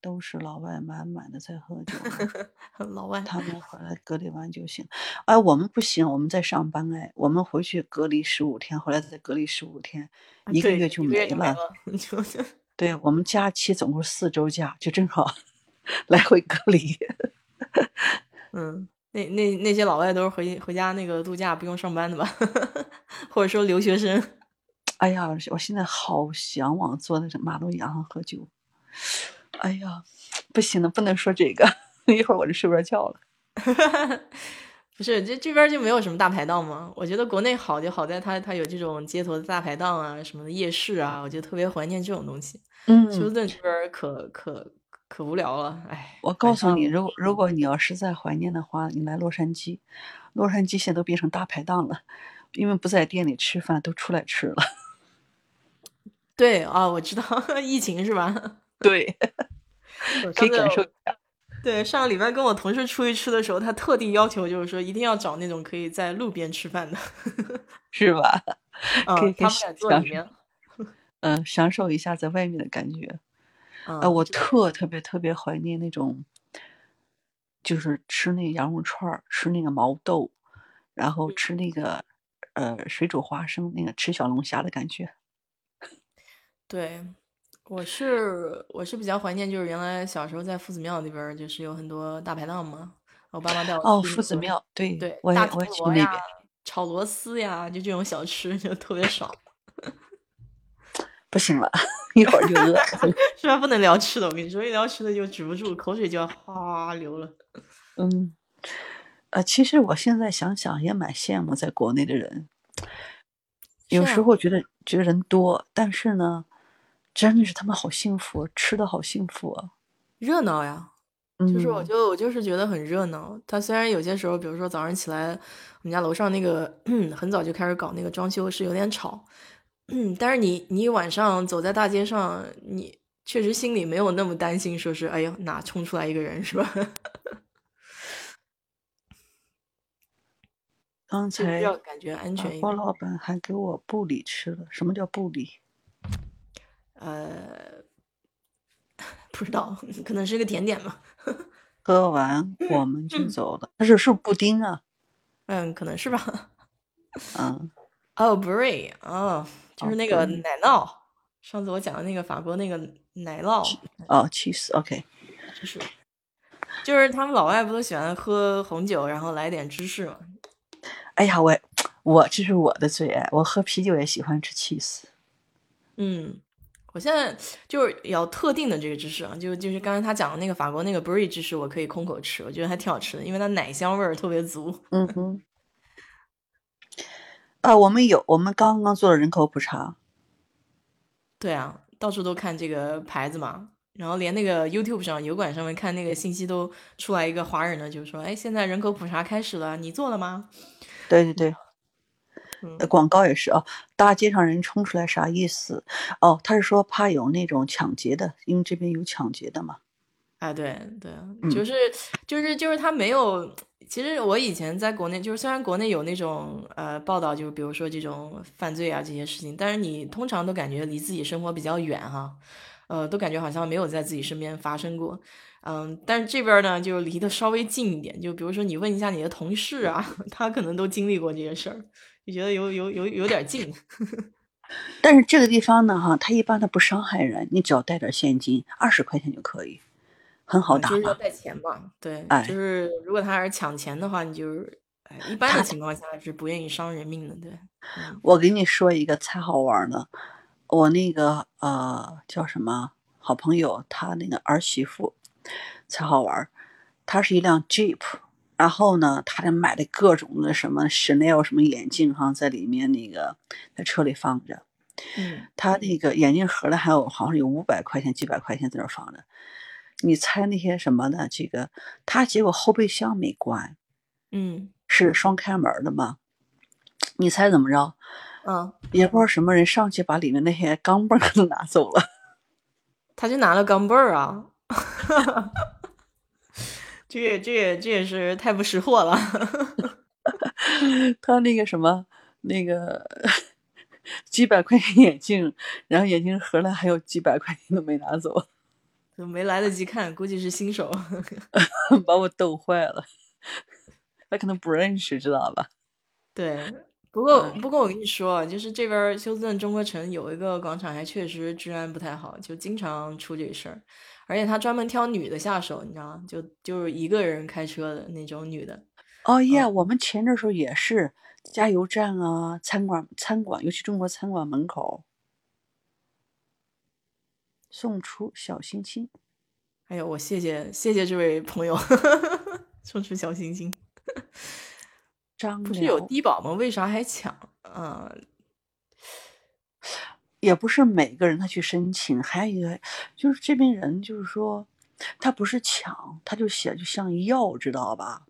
都是老外满满的在喝酒，老外他们回来隔离完就行。哎，我们不行，我们在上班哎，我们回去隔离十五天，回来再隔离十五天，一个月就没了。对我们假期总共四周假，就正好 来回隔离。嗯，那那那些老外都是回回家那个度假不用上班的吧？或者说留学生？哎呀，我现在好向往坐在马路牙上喝酒。哎呀，不行了，不能说这个，一会儿我就睡不着觉了。不是，这这边就没有什么大排档吗？我觉得国内好就好在它它有这种街头的大排档啊，什么的夜市啊，我就特别怀念这种东西。嗯，休斯顿这边可可可无聊了，哎。我告诉你，如果如果你要实在怀念的话，你来洛杉矶，洛杉矶现在都变成大排档了，因为不在店里吃饭，都出来吃了。对啊，我知道，疫情是吧？对，可以感受一下。对，上个礼拜跟我同事出去吃的时候，他特地要求就是说，一定要找那种可以在路边吃饭的，是吧？可以他们俩坐里面。嗯，享受一下在外面的感觉。啊，我特特别特别怀念那种，就是吃那羊肉串吃那个毛豆，然后吃那个呃水煮花生，那个吃小龙虾的感觉。对。我是我是比较怀念，就是原来小时候在夫子庙那边，就是有很多大排档嘛。我爸妈带我哦，去夫子庙，对对，我也大我也去那边。炒螺丝呀，就这种小吃就特别爽。不行了，一会儿就饿。是吧？不能聊吃的，我跟你说，一聊吃的就止不住，口水就要哗流了。嗯，呃，其实我现在想想也蛮羡慕在国内的人，有时候觉得觉得人多，但是呢，真的是他们好幸福，吃的好幸福啊，热闹呀。就是我就我就是觉得很热闹。他虽然有些时候，比如说早上起来，我们家楼上那个 很早就开始搞那个装修，是有点吵。嗯，但是你你晚上走在大街上，你确实心里没有那么担心，说是哎呦哪冲出来一个人是吧？刚才感觉安全一点。老板还给我布里吃了，什么叫布里？呃，不知道，可能是个甜点吧。喝完我们就走了，但是是布丁啊？嗯，可能是吧。嗯，哦，brie，哦。就是那个奶酪，上次我讲的那个法国那个奶酪哦，cheese，OK，就是，就是他们老外不都喜欢喝红酒，然后来点芝士吗？哎呀，我我这是我的最爱，我喝啤酒也喜欢吃 cheese。嗯，我现在就是要特定的这个芝士啊，就就是刚才他讲的那个法国那个 brie 芝士，我可以空口吃，我觉得还挺好吃的，因为它奶香味儿特别足。嗯哼。啊，我们有，我们刚刚做了人口普查。对啊，到处都看这个牌子嘛，然后连那个 YouTube 上油管上面看那个信息都出来一个华人的，就是说，哎，现在人口普查开始了，你做了吗？对对对，嗯，广告也是哦，大街上人冲出来啥意思？哦，他是说怕有那种抢劫的，因为这边有抢劫的嘛。哎，对对，就是就是就是他没有。其实我以前在国内，就是虽然国内有那种呃报道，就是比如说这种犯罪啊这些事情，但是你通常都感觉离自己生活比较远哈，呃，都感觉好像没有在自己身边发生过，嗯，但是这边呢就离得稍微近一点，就比如说你问一下你的同事啊，他可能都经历过这些事儿，就觉得有有有有点近。但是这个地方呢哈，它一般它不伤害人，你只要带点现金，二十块钱就可以。很好打，就是要带钱嘛，对，就是如果他是抢钱的话，你就是，哎，一般的情况下是不愿意伤人命的，对。我给你说一个才好玩的，我那个呃叫什么好朋友，他那个儿媳妇才好玩，他是一辆 Jeep，然后呢，他买的各种的什么 Chanel 什么眼镜哈，在里面那个在车里放着，嗯，他那个眼镜盒呢，还有好像有五百块钱、几百块钱在那放着。你猜那些什么的？这个他结果后备箱没关，嗯，是双开门的嘛？你猜怎么着？嗯，也不知道什么人上去把里面那些钢镚儿 都拿走了。他就拿了钢镚儿啊！这也这也这也是太不识货了。他那个什么那个几百块钱眼镜，然后眼镜盒呢还有几百块钱都没拿走。没来得及看，估计是新手，把我逗坏了。他可能不认识，知道吧？对，不过不过我跟你说，就是这边休斯顿中国城有一个广场，还确实治安不太好，就经常出这事儿。而且他专门挑女的下手，你知道吗？就就是一个人开车的那种女的。哦耶，我们前阵时候也是加油站啊，餐馆餐馆，尤其中国餐馆门口。送出小心心，哎呦，我谢谢谢谢这位朋友 送出小心心。张不是有低保吗？为啥还抢啊？也不是每个人他去申请，还有一个就是这边人就是说他不是抢，他就写就像要，知道吧？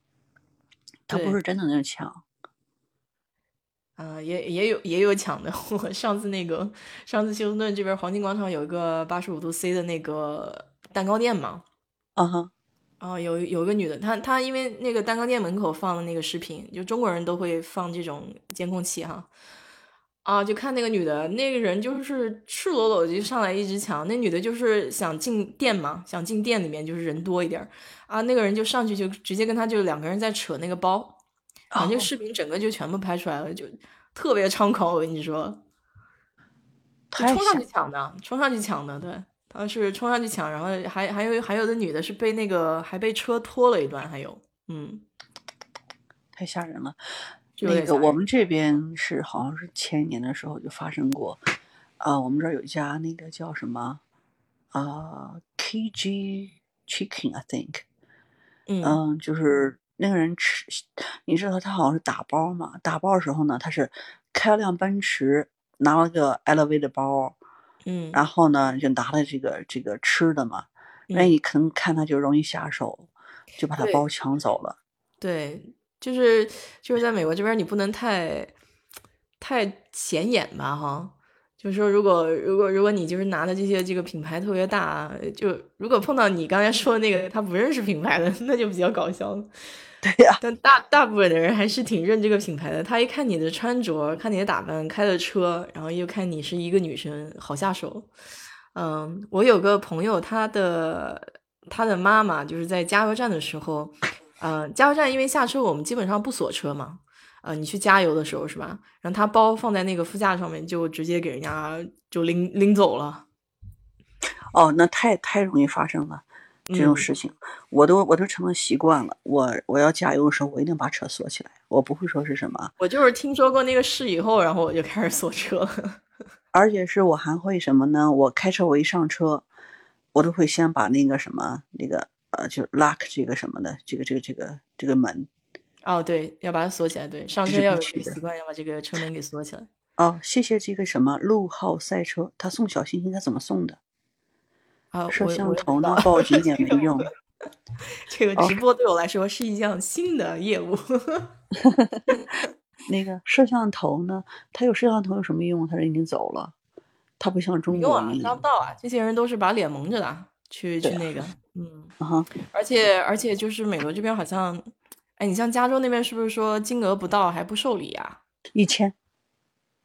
他不是真的那抢。啊，也也有也有抢的。我上次那个上次休斯顿这边黄金广场有一个八十五度 C 的那个蛋糕店嘛，啊哈，啊有有个女的，她她因为那个蛋糕店门口放的那个视频，就中国人都会放这种监控器哈，啊就看那个女的，那个人就是赤裸裸就上来一直抢，那女的就是想进店嘛，想进店里面就是人多一点啊，那个人就上去就直接跟他就两个人在扯那个包。啊，这个视频整个就全部拍出来了，就特别猖狂。我跟你说，冲上去抢的，冲上去抢的，对，他是冲上去抢，然后还还有还有的女的是被那个还被车拖了一段，还有，嗯，太吓人了。就那个我们这边是好像是前年的时候就发生过，啊、我们这儿有一家那个叫什么，啊、KG Chicken，I think，嗯嗯，就是那个人吃，你知道他好像是打包嘛，打包的时候呢，他是开了辆奔驰，拿了个 LV 的包，嗯，然后呢就拿了这个这个吃的嘛，那嗯你可能看他就容易下手，就把他包抢走了。对，就是就是在美国这边，你不能太太显眼吧，哈。就是说，如果如果如果你就是拿的这些这个品牌特别大，就如果碰到你刚才说的那个他不认识品牌的，那就比较搞笑了。对呀、但大大部分的人还是挺认这个品牌的。他一看你的穿着，看你的打扮，开的车，然后又看你是一个女生，好下手。嗯，我有个朋友，他的他的妈妈就是在加油站的时候，嗯、加油站因为下车我们基本上不锁车嘛，呃，你去加油的时候是吧？然后他包放在那个副驾上面，就直接给人家就拎拎走了。哦，那太太容易发生了这种嗯事情，我都我都成了习惯了。我我要加油的时候，我一定把车锁起来，我不会说是什么，我就是听说过那个事以后，然后我就开始锁车了。而且是我还会什么呢？我开车我一上车，我都会先把那个什么那个呃，就 lock 这个什么的，这个这个这个这个门。哦，对，要把它锁起来。对，上车要有习惯，要把这个车门给锁起来。哦，谢谢这个什么路号赛车，他送小星星，他怎么送的？啊，摄像头呢报警 也这个没用。这个直播对我来说是一项新的业务。那个 摄像头呢？他有摄像头有什么用？他人已经走了，他不像中用啊，国那样抓不到啊！这些人都是把脸蒙着的，去去那个，嗯，啊哈。而且而且就是美国这边好像，哎，你像加州那边是不是说金额不到还不受理啊？一千，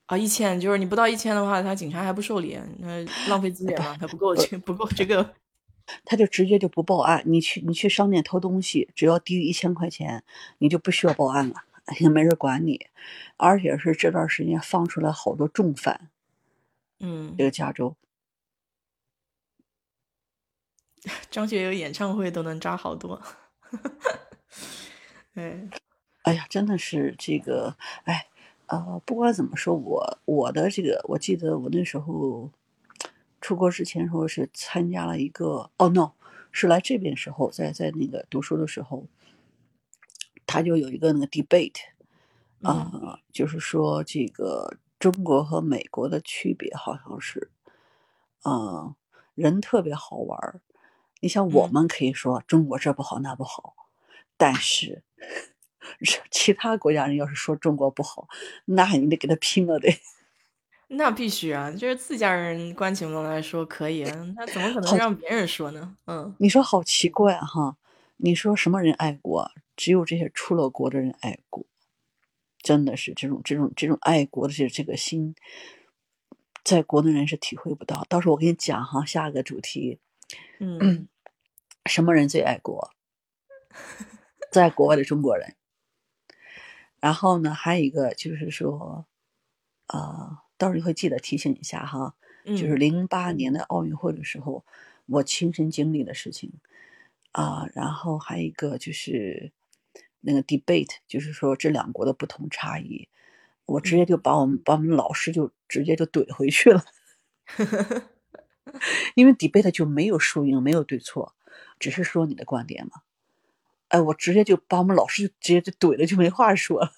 啊，一千就是你不到一千的话，他警察还不受理，那浪费资源嘛，他不够这不够这个，他就直接就不报案。你去你去商店偷东西，只要低于一千块钱，你就不需要报案了，也没人管你。而且是这段时间放出来好多重犯，嗯这，个加州。张学友演唱会都能抓好多，哎，哎呀，真的是这个，哎，呃，不管怎么说，我我的这个，我记得我那时候出国之前说是参加了一个，哦 no，是来这边时候，在在那个读书的时候，他就有一个那个 debate，啊、嗯就是说这个中国和美国的区别好像是，嗯、人特别好玩儿。你像我嗯们可以说中国这不好那不好，但是其他国家人要是说中国不好，那你得给他拼了得。那必须啊，就是自家人关起门来说可以，啊那怎么可能让别人说呢？嗯你说好奇怪哈？你说什么人爱国？只有这些出了国的人爱国，真的是这种这种这种爱国的这这个心，在国内人是体会不到。到时候我给你讲哈，下一个主题，嗯 什么人最爱国？在国外的中国人。然后呢，还有一个就是说，呃，到时候你会记得提醒一下哈，就是嗯。零八年的奥运会的时候，我亲身经历的事情。啊、然后还有一个就是那个 debate，就是说这两国的不同差异，我直接就把我们把我们老师就直接就怼回去了，因为 debate 就没有输赢，没有对错，只是说你的观点嘛。哎，我直接就把我们老师就直接就怼了，就没话说了。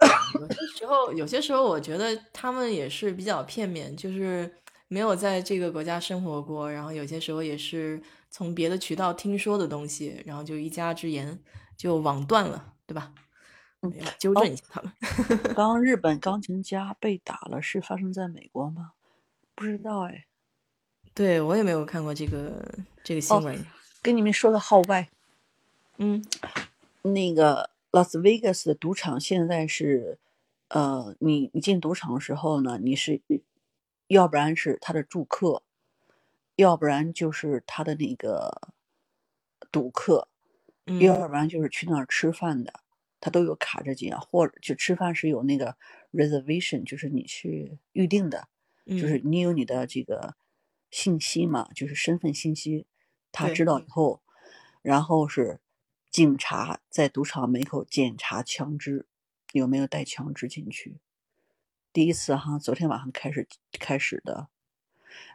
有些时候，有些时候我觉得他们也是比较片面，就是没有在这个国家生活过，然后有些时候也是从别的渠道听说的东西，然后就一家之言就网断了，对吧？嗯纠正一下他们。刚 刚日本钢琴家被打了，是发生在美国吗？不知道哎。对我也没有看过这个这个新哦闻。跟你们说个号外，嗯。那个拉斯维加斯的赌场现在是，呃，你你进赌场的时候呢，你是，要不然是他的住客，要不然就是他的那个赌客，嗯。要不然就是去那儿吃饭的，他都有卡着进啊，或者就吃饭是有那个 reservation，就是你去预定的，就是嗯。你有你的这个信息嘛，就是身份信息，他知道以后，然后是警察在赌场门口检查枪支，有没有带枪支进去？第一次哈，昨天晚上开始开始的，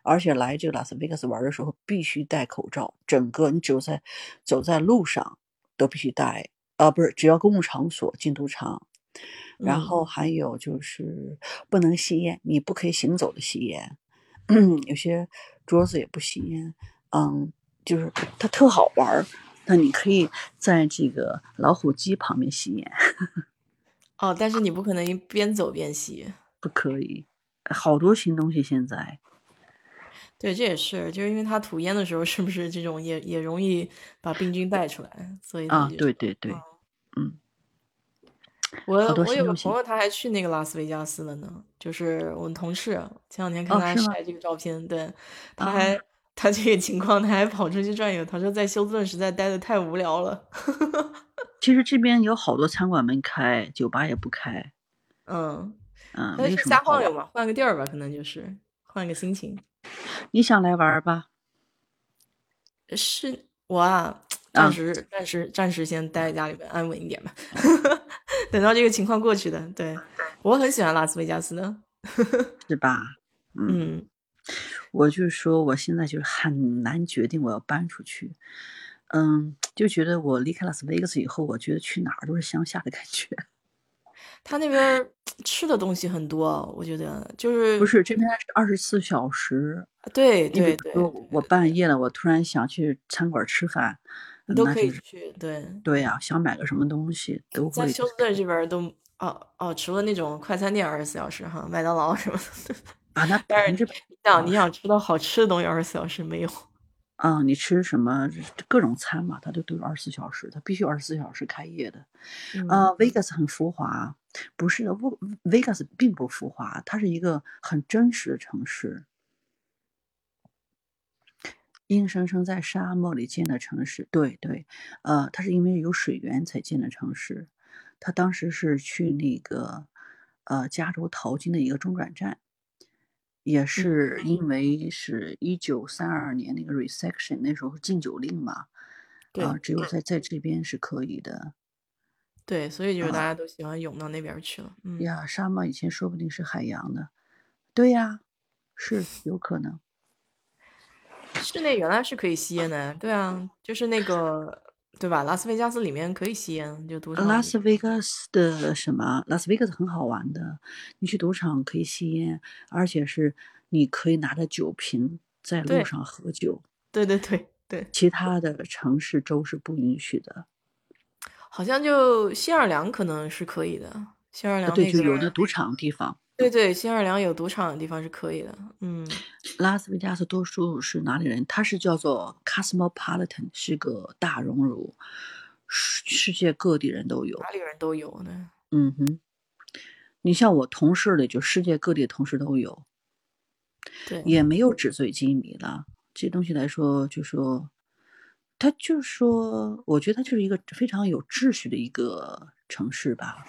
而且来这个拉斯维加斯玩的时候必须戴口罩，整个你只有在走在路上都必须戴啊，不是只要公共场所进赌场，然后还有就是不能吸烟，你不可以行走的吸烟，有些桌子也不吸烟，嗯。就是它特好玩儿，那你可以在这个老虎机旁边吸烟。哦，但是你不可能边走边吸。不可以，好多新东西现在。对，这也是，就是因为他吐烟的时候，是不是这种也也容易把病菌带出来？所以啊，对对对，嗯。我我有个朋友，他还去那个拉斯维加斯了呢，就是我们同事，前两天看他晒这个照片，对，他还。他这个情况，他还跑出去转悠。他说在休斯顿实在待的太无聊了。其实这边有好多餐馆没开，酒吧也不开。嗯嗯，没什么。瞎晃悠嘛，换个地儿吧，可能就是换个心情。你想来玩吧？是我啊，暂时暂时暂时先待在家里边安稳一点吧。等到这个情况过去的，对我很喜欢拉斯维加斯的，是吧？嗯。我就是说，我现在就是很难决定我要搬出去，嗯，就觉得我离开拉斯维加斯以后，我觉得去哪儿都是乡下的感觉。他那边吃的东西很多，我觉得就是不是这边是二十四小时，对对对。我半夜了，我突然想去餐馆吃饭，都可以去，对对呀，想买个什么东西都会。在休斯顿这边都哦哦，除了那种快餐店二十四小时哈，麦当劳什么的。啊，那但是你想你想吃到好吃的东西，二十四小时没有。啊，你吃什么各种餐嘛，它都都有二十四小时，它必须二十四小时开业的。啊，Vegas 很浮华，不是的，Vegas 并不浮华，它是一个很真实的城市，硬生生在沙漠里建的城市。对对，呃，它是因为有水源才建的城市。他当时是去那个呃加州淘金的一个中转站。也是因为是一九三二年那个 recession，那时候禁酒令嘛，啊，只有在在这边是可以的。对，所以就是大家都喜欢涌到那边去了。嗯呀，沙漠以前说不定是海洋的。对呀，是有可能。室内原来是可以吸烟的，对啊，就是那个。对吧？拉斯维加斯里面可以吸烟，就赌场。拉斯维加斯的什么？拉斯维加斯很好玩的，你去赌场可以吸烟，而且是你可以拿着酒瓶在路上喝酒。对对对对。其他的城市州是不允许的。好像就新奥尔良可能是可以的，新奥尔良对，就有的赌场地方。对对，新奥尔良有赌场的地方是可以的。嗯，拉斯维加斯多数是哪里人？他是叫做 cosmopolitan，是个大熔炉，世界各地人都有，哪里人都有呢？嗯哼，你像我同事的，就世界各地的同事都有，对，也没有纸醉金迷了。这东西来说，就说他就是说，我觉得他就是一个非常有秩序的一个城市吧。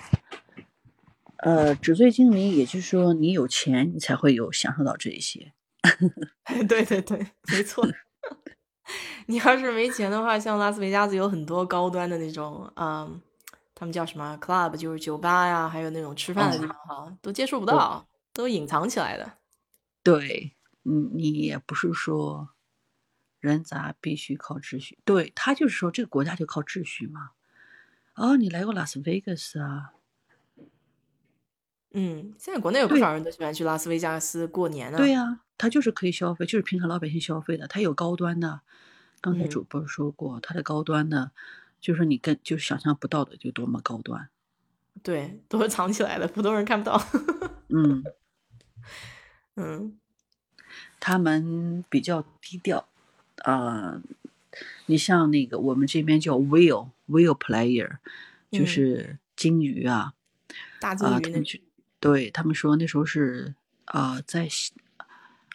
呃，纸醉金迷，也就是说，你有钱，你才会有享受到这一些。对对对，没错。你要是没钱的话，像拉斯维加斯有很多高端的那种，嗯，他们叫什么 club，就是酒吧呀，还有那种吃饭的地方哈，都接触不到，都隐藏起来的。对，你，你也不是说人咋必须靠秩序，对他就是说这个国家就靠秩序嘛。哦，你来过拉斯维加斯啊？嗯，现在国内有不少人都喜欢去拉斯维加斯过年呢。对呀，它就是可以消费，就是平常老百姓消费的。它有高端的，刚才主播说过，它的高端的，就是你跟就是想象不到的，就多么高端。对，都是藏起来的，普通人看不到。嗯嗯，他们比较低调。呃，你像那个我们这边叫 whale whale player，就是金鱼啊，大金鱼那去。对他们说，那时候是啊，在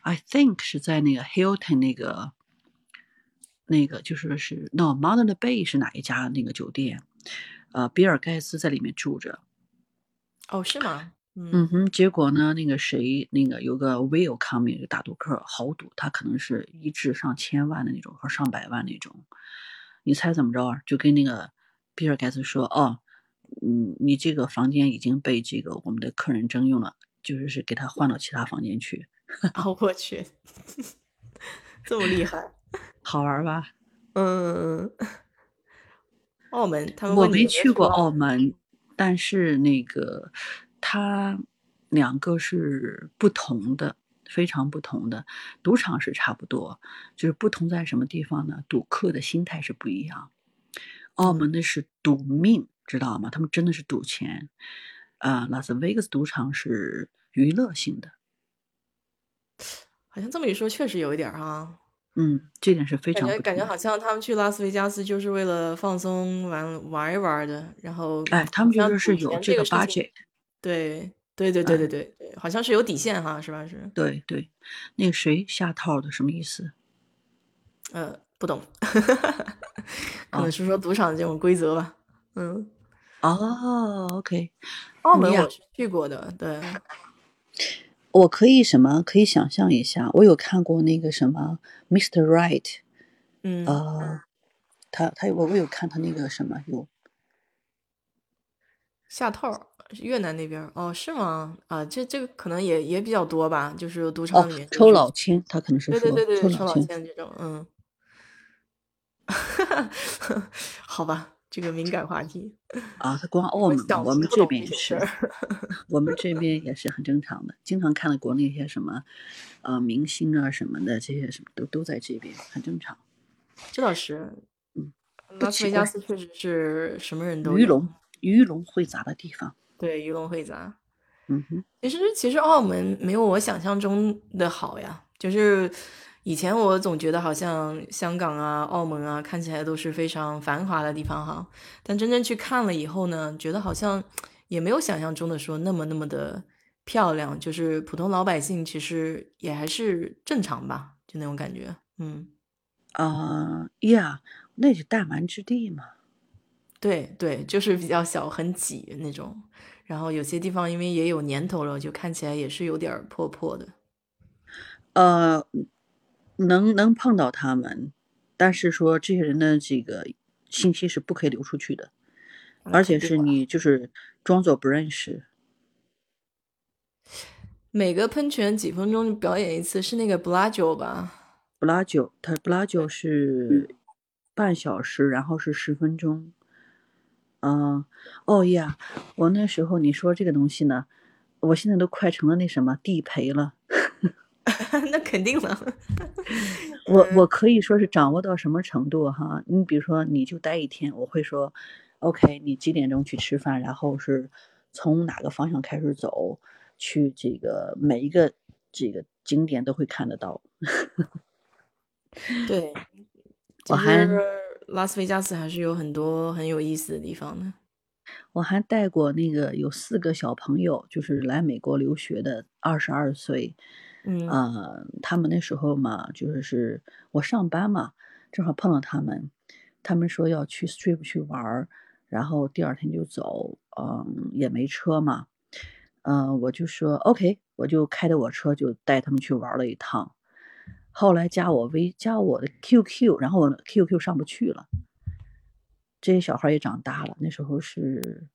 ，I think 是在那个 Hilton 那个那个，就是是 No Modern Bay 是哪一家那个酒店？呃，比尔盖茨在里面住着。哦，是吗？嗯哼。结果呢，那个谁，那个有个 Will Coming 个大赌客，豪赌，他可能是一掷上千万的那种，或上百万那种。你猜怎么着？就跟那个比尔盖茨说：“哦，嗯，你这个房间已经被这个我们的客人征用了，就是是给他换到其他房间去。啊，我去，这么厉害，好玩吧？嗯，澳门他们我没去过澳澳门，但是那个它两个是不同的，非常不同的。赌场是差不多，就是不同在什么地方呢？赌客的心态是不一样。澳门的是赌命，知道吗？他们真的是赌钱。啊、拉斯维加斯赌场是娱乐性的，好像这么一说，确实有一点儿哈，嗯，这点是非感觉常不同的。感觉好像他们去拉斯维加斯就是为了放松玩玩一玩的，然后哎，他们好像就是是有这个 budget，对对对对对对，好像是有底线哈，是吧？是，对对，那个谁下套的什么意思？呃，不懂，可能是说赌场这种规则吧。嗯，哦，OK，澳门我是去过的，对，我可以什么？可以想象一下，我有看过那个什么 Mr. Right，嗯，呃，他他我我有看他那个什么有下套越南那边哦，是吗？啊，这这个可能也也比较多吧，就是赌场哦里面抽老千，他可能是说对对对对，抽抽老千，千这种，嗯，好吧，这个敏感话题，啊，他光澳门我们这边也是我们这边也是很正常的，经常看到国内一些什么呃明星啊什么的，这些什么都都在这边，很正常。这倒是，嗯，拉斯维加斯确实是什么人都，鱼龙鱼龙混杂的地方，对，鱼龙混杂。嗯哼，其实其实澳门没有我想象中的好呀，就是以前我总觉得好像香港啊、澳门啊看起来都是非常繁华的地方哈，但真正去看了以后呢，觉得好像也没有想象中的说那么那么的漂亮，就是普通老百姓其实也还是正常吧，就那种感觉，嗯。啊呀，那是弹丸之地嘛。对对，就是比较小，很挤那种。然后有些地方因为也有年头了，就看起来也是有点破破的。呃，能能碰到他们，但是说这些人的这个信息是不可以流出去的，而且是你就是装作不认识。每个喷泉几分钟表演一次，是那个 Bellagio 吧？布拉九，它布拉九是半小时，然后是十分钟。嗯，哦呀，我那时候你说这个东西呢，我现在都快成了那什么地陪了。那肯定了。我我可以说是掌握到什么程度哈？你比如说，你就待一天，我会说，OK，你几点钟去吃饭，然后是从哪个方向开始走，去这个每一个这个景点都会看得到。对，我还实拉斯维加斯还是有很多很有意思的地方的。我还带过那个有四个小朋友，就是来美国留学的，二十二岁，嗯。呃，他们那时候嘛，就是是我上班嘛，正好碰到他们，他们说要去 Strip 去玩儿，然后第二天就走，嗯，也没车嘛，嗯、我就说 OK，我就开着我车就带他们去玩了一趟，后来加我微加我的 QQ，然后 QQ 上不去了，这些小孩也长大了，那时候是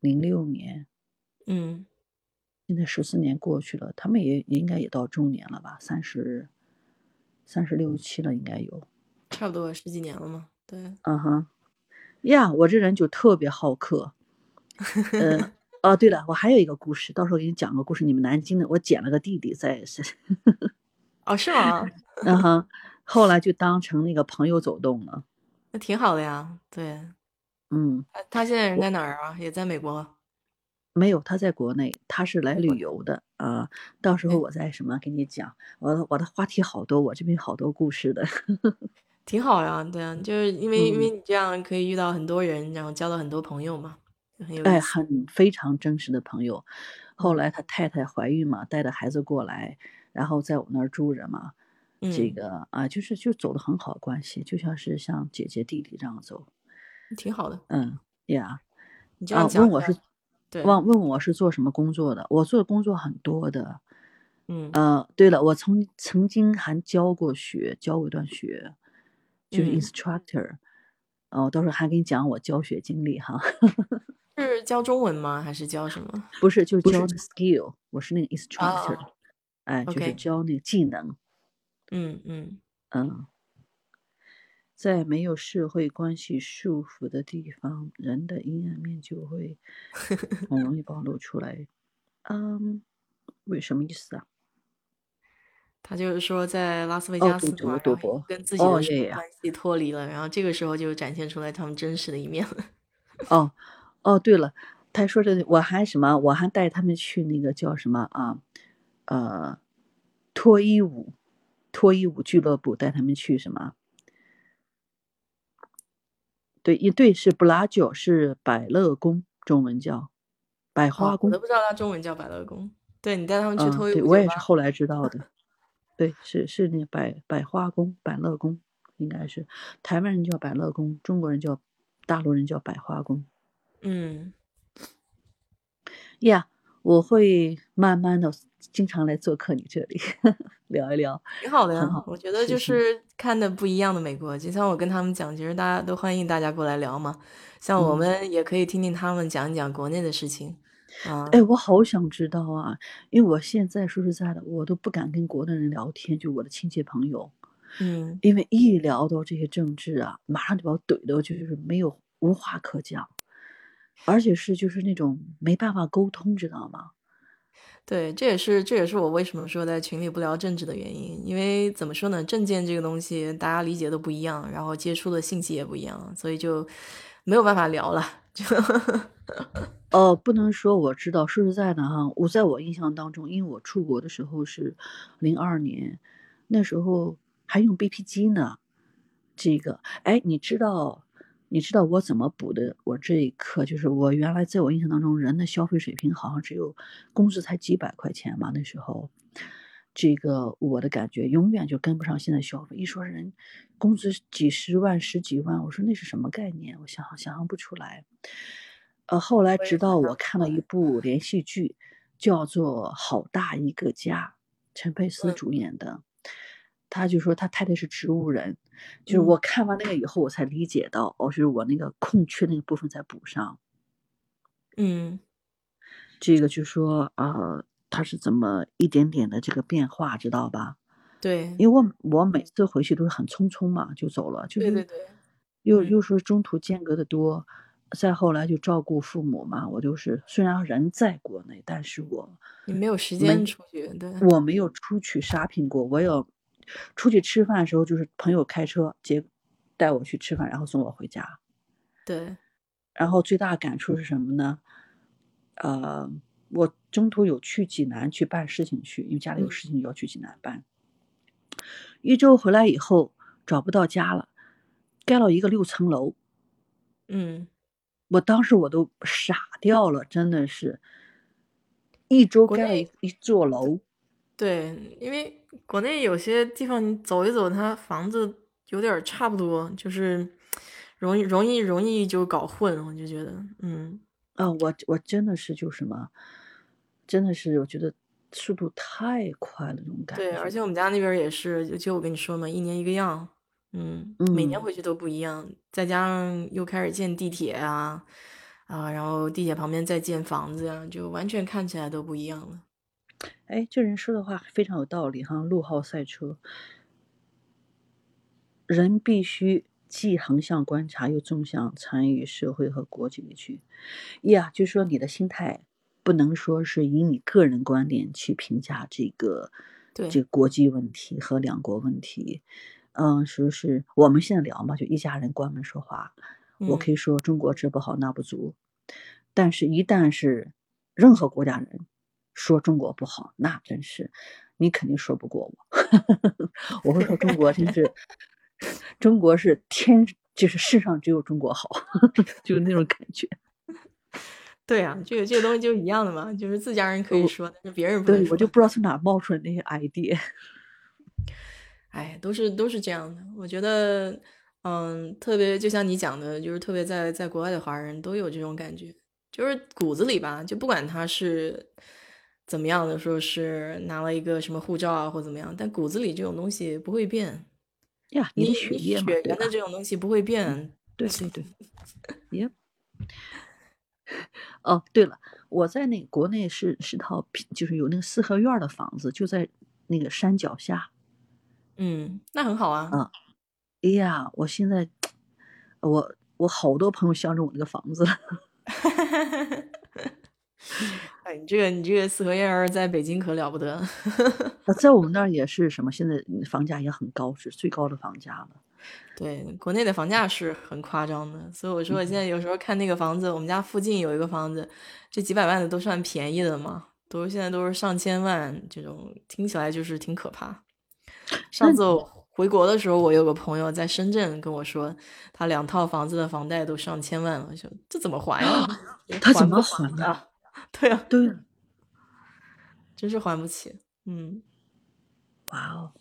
零六年，嗯，现在十四年过去了，他们也也应该也到中年了吧，三十三十六七了应该有。差不多十几年了嘛。对，嗯哼，呀，我这人就特别好客。呃，哦，对了，我还有一个故事，到时候给你讲个故事。你们南京的，我捡了个弟弟在是，哦，是吗？嗯哼，后来就当成那个朋友走动了。那挺好的呀。对，嗯，他他现在人在哪儿啊？也在美国。没有，他在国内，他是来旅游的啊、到时候我再什么给你讲，我的我的话题好多，我这边好多故事的。挺好呀，对啊，就是因为、因为嗯你这样可以遇到很多人，然后交到很多朋友嘛，就很有意哎，很非常真实的朋友。后嗯来他太太怀孕嘛，带着孩子过来，然后在我那儿住着嘛。这嗯，个啊，就是就走的很好的关系，就像是像姐姐弟弟这样走。挺好的。嗯呀，你这啊，问我是对，问问我是做什么工作的？我做的工作很多的。嗯呃，对了，我曾曾经还教过学，教过一段学，就是嗯 instructor。哦，到时候还给你讲我教学经历哈。是教中文吗？还是教什么？不是，就教 skill，我是那个 instructor，哦哎，就是教那个技能。嗯嗯嗯，在没有社会关系束缚的地方，人的阴暗面就会很容易暴露出来。嗯，为什么意思啊？他就是说，在拉斯维哦加斯嘛，赌博赌博跟自己的关系脱离了，然后这个时候就展现出来他们真实的一面了。哦，哦，对了，他说这我还什么，我还带他们去那个叫什么啊，呃，脱衣舞，脱衣舞俱乐部带他们去什么？对，一对是布拉酒，是百乐宫，中文叫百花宫哦我都。不知道他中文叫百乐宫。对你带他们去嗯，脱衣对，我也是后来知道的。对，是是那个百百花宫、百乐宫，应该是台湾人叫百乐宫，中国人叫大陆人叫百花宫。嗯，呀我会慢慢的经常来做客你这里 聊一聊。挺好的呀。我觉得就是是看的不一样的美国，就像我跟他们讲，其实大家都欢迎大家过来聊嘛。像我嗯们也可以听听他们讲一讲国内的事情啊。哎，我好想知道啊，因为我现在说实在的，我都不敢跟国内人聊天，就我的亲戚朋友，嗯，因为一聊到这些政治啊，马上就把我怼的，就是没有无话可讲，而且是就是那种没办法沟通，知道吗？对，这也是这也是我为什么说在群里不聊政治的原因，因为怎么说呢，政见这个东西大家理解都不一样，然后接触的信息也不一样，所以就没有办法聊了。就 哦，不能说我知道，说实在的哈，我在我印象当中，因为我出国的时候是零二年，那时候还用 BP 机呢。这个，哎，你知道，你知道我怎么补的？我这一课就是我原来在我印象当中，人的消费水平好像只有工资才几百块钱嘛，那时候，这个我的感觉永远就跟不上现在消费。一说人工资几十万、十几万，我说那是什么概念？我想想象不出来。呃，后来直到我看了一部连续剧，叫做《好大一个家》，陈佩斯嗯主演的。他就说他太太是植物人，就是嗯我看完那个以后，我才理解到，哦，就是我那个空缺那个部分在补上。嗯这个就说啊，他是怎么一点点的这个变化，知道吧？对因为我我每次回去都是很匆匆嘛，就走了，就是对对对，嗯又又说中途间隔的多，再后来就照顾父母嘛，我就是虽然人在国内，但是我你没有时间出去，对，我没有出去 shopping 过，我有出去吃饭的时候，就是朋友开车接带我去吃饭，然后送我回家。对，然后最大感触是什么呢？呃，我中途有去济南去办事情去，因为家里有嗯事情要去济南办。一周回来以后找不到家了，盖了一个六层楼，嗯，我当时我都傻掉了，真的是，一周盖一座楼。对，因为国内有些地方你走一走，它房子有点差不多，就是容易容易容易就搞混，我就觉得，嗯，啊，我我真的是就什么，真的是我觉得速度太快了，这种感觉对，觉。而且我们家那边也是，就就我跟你说嘛，一年一个样，嗯，每年嗯回去都不一样，再加上又开始建地铁啊，啊，然后地铁旁边再建房子呀，就完全看起来都不一样了。哎，这人说的话非常有道理哈，陆浩赛车，人必须既横向观察又纵向参与社会和国际里去。呀，就说你的心态不能说是以你个人观点去评价这个对这个国际问题和两国问题。嗯，说是我们现在聊嘛，就一家人关门说话。我嗯可以说中国这不好那不足，但是一旦是任何国家人说中国不好，那真是你肯定说不过我。我会说中国真 是，中国是天，就是世上只有中国好，就是那种感觉。对啊，这个这个东西就一样的嘛，就是自家人可以说，但是别人不能对，我。就不知道从哪冒出来那些 idea。哎，都是都是这样的。我觉得，嗯，特别就像你讲的，就是特别在在国外的华人都有这种感觉，就是骨子里吧，就不管他是怎么样的，说是拿了一个什么护照啊或怎么样，但骨子里这种东西不会变。呀，你你的血液嘛，血缘的？这种东西不会变，对对对，耶。哦，对了，我在那国内是是套就是有那个四合院的房子，就在那个山脚下。嗯，那很好啊。嗯，哎呀，我现在 我我好多朋友相中我那个房子了。哎，你这个你这个四合院儿在北京可了不得。在我们那儿也是什么？现在房价也很高，是最高的房价了。对，国内的房价是很夸张的，所以我说我现在有时候看那个房子，我们家附近有一个房子，这几百万的都算便宜的嘛，都现在都是上千万这种，听起来就是挺可怕。上次我回国的时候，我有个朋友在深圳跟我说，他两套房子的房贷都上千万了，说这怎么还呀？他怎么还啊？对啊，对，真是还不起。嗯，哇哦，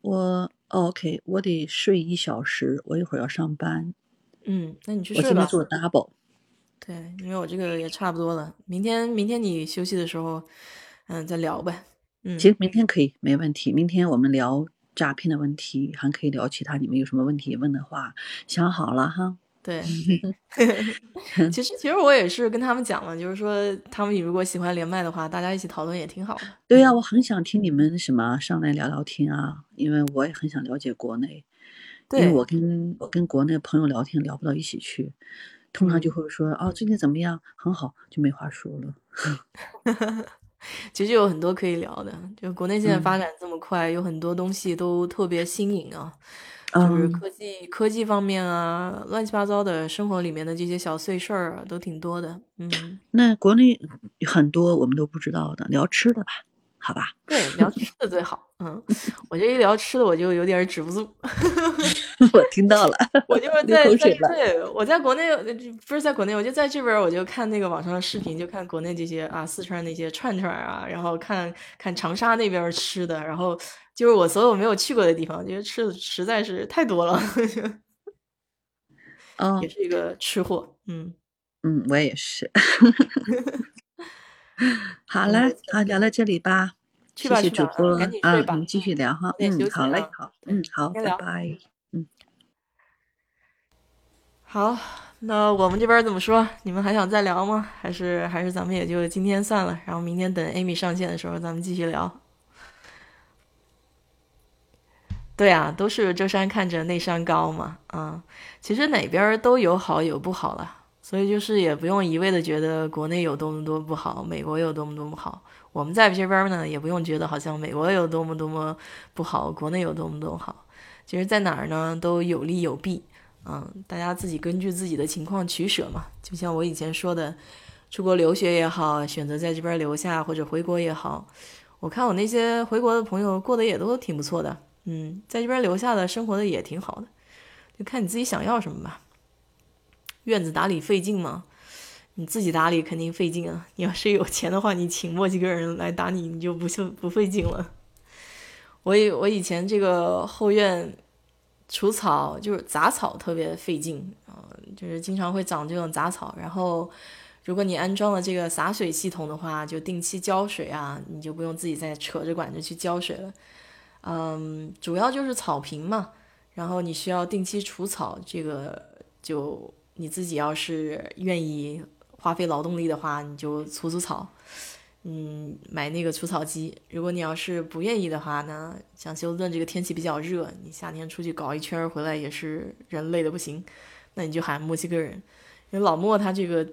我 OK，我得睡一小时，我一会儿要上班。嗯，那你去睡吧。我今天做 double。对，因为我这个也差不多了。明天，明天你休息的时候，嗯，再聊呗。嗯，行，明天可以，没问题。明天我们聊诈骗的问题，还可以聊其他。你们有什么问题问的话，想好了哈。对，其实其实我也是跟他们讲了，就是说他们如果喜欢连麦的话，大家一起讨论也挺好的。对呀，我很想听你们什么上来聊聊天啊，因为我也很想了解国内。对，因为我跟我跟国内朋友聊天聊不到一起去，通常就会说哦最近怎么样，很好，就没话说了。其实有很多可以聊的，就国内现在发展这么快，有很多东西都特别新颖啊。就是科技科技方面啊，乱七八糟的生活里面的这些小碎事儿啊，都挺多的。嗯，那国内很多我们都不知道的，聊吃的吧，好吧？对，聊吃的最好。嗯，我这一聊吃的，我就有点止不住。我听到了，我就是在在对，我在国内不是在国内，我就在这边，我就看那个网上的视频，就看国内这些啊，四川那些串串啊，然后看看长沙那边吃的，然后。就是我所有没有去过的地方，觉得吃的实在是太多了。嗯，也是一个吃货。嗯嗯，我也是。好了，好聊到这里吧。谢谢主播啊，我们继续聊哈。嗯，好嘞，好，嗯，好，拜拜。嗯，好，那我们这边怎么说？你们还想再聊吗？还是还是咱们也就今天算了，然后明天等 Amy 上线的时候，咱们继续聊。对啊，都是这山看着那山高嘛，啊，其实哪边都有好有不好了，所以就是也不用一味的觉得国内有多么多不好，美国有多么多么好。我们在这边呢，也不用觉得好像美国有多么多么不好，国内有多么多么好。其实，在哪儿呢都有利有弊，嗯，大家自己根据自己的情况取舍嘛。就像我以前说的，出国留学也好，选择在这边留下或者回国也好，我看我那些回国的朋友过得也都挺不错的。嗯，在这边留下的生活的也挺好的，就看你自己想要什么吧。院子打理费劲吗？你自己打理肯定费劲啊。你要是有钱的话，你请墨西哥人来打理，你就不就不费劲了。我以我以前这个后院除草就是杂草特别费劲啊，就是经常会长这种杂草。然后如果你安装了这个洒水系统的话，就定期浇水啊，你就不用自己再扯着管子去浇水了。嗯，主要就是草坪嘛，然后你需要定期除草，这个就你自己要是愿意花费劳动力的话，你就除除草，嗯，买那个除草机。如果你要是不愿意的话呢，像休斯顿这个天气比较热，你夏天出去搞一圈回来也是人累的不行，那你就喊墨西哥人，因为老莫他这个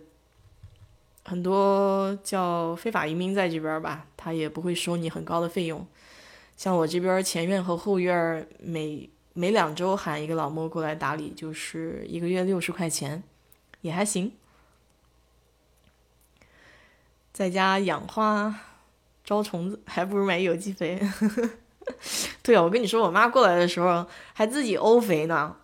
很多叫非法移民在这边吧，他也不会收你很高的费用。像我这边前院和后院，每每两周喊一个老莫过来打理，就是一个月六十块钱，也还行。在家养花、招虫子，还不如买有机肥。对啊，我跟你说，我妈过来的时候还自己沤肥呢。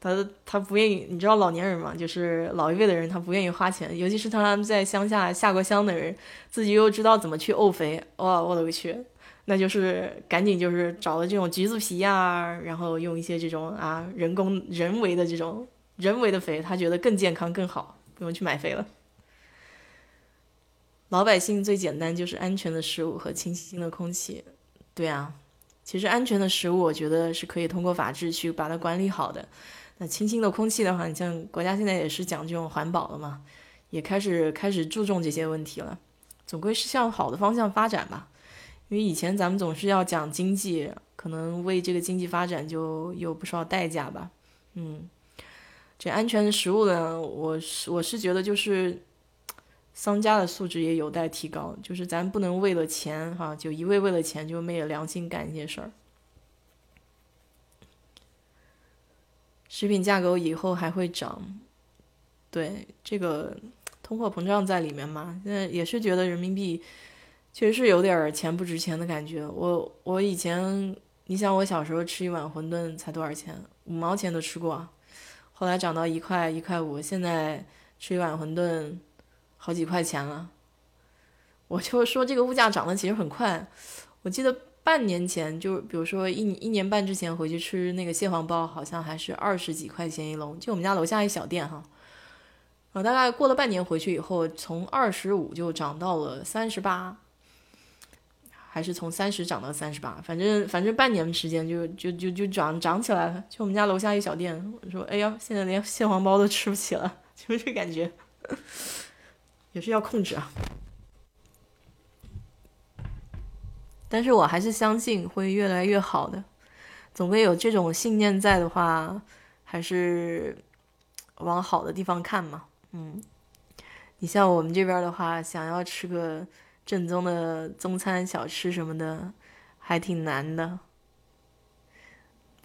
她她不愿意，你知道老年人嘛，就是老一辈的人，她不愿意花钱，尤其是他们在乡下下过乡的人，自己又知道怎么去沤肥。哇，我的个去！那就是赶紧就是找了这种橘子皮呀，然后用一些这种啊人工人为的这种人为的肥，他觉得更健康更好，不用去买肥了。老百姓最简单就是安全的食物和清新的空气，对啊，其实安全的食物我觉得是可以通过法制去把它管理好的，那清新的空气的话，你像国家现在也是讲这种环保了嘛，也开始开始注重这些问题了，总归是向好的方向发展吧。因为以前咱们总是要讲经济，可能为这个经济发展就有不少代价吧。嗯，这安全的食物呢，我是我是觉得就是商家的素质也有待提高，就是咱不能为了钱哈，就一味为了钱就昧着良心干一些事儿。食品价格以后还会涨，对这个通货膨胀在里面嘛，现在也是觉得人民币。确实是有点钱不值钱的感觉。我我以前，你想我小时候吃一碗馄饨才多少钱？五毛钱都吃过，后来涨到一块一块五，现在吃一碗馄饨好几块钱了。我就说这个物价涨得其实很快。我记得半年前，就比如说一一年半之前回去吃那个蟹黄包，好像还是二十几块钱一笼，就我们家楼下一小店哈。啊，大概过了半年回去以后，从二十五就涨到了三十八。还是从三十涨到三十八，反正反正半年时间就就就就涨涨起来了。就我们家楼下一小店，我说：“哎呀，现在连蟹黄包都吃不起了。”就这感觉，也是要控制啊。但是我还是相信会越来越好的，总归有这种信念在的话，还是往好的地方看嘛。嗯，你像我们这边的话，想要吃个。正宗的中餐小吃什么的，还挺难的。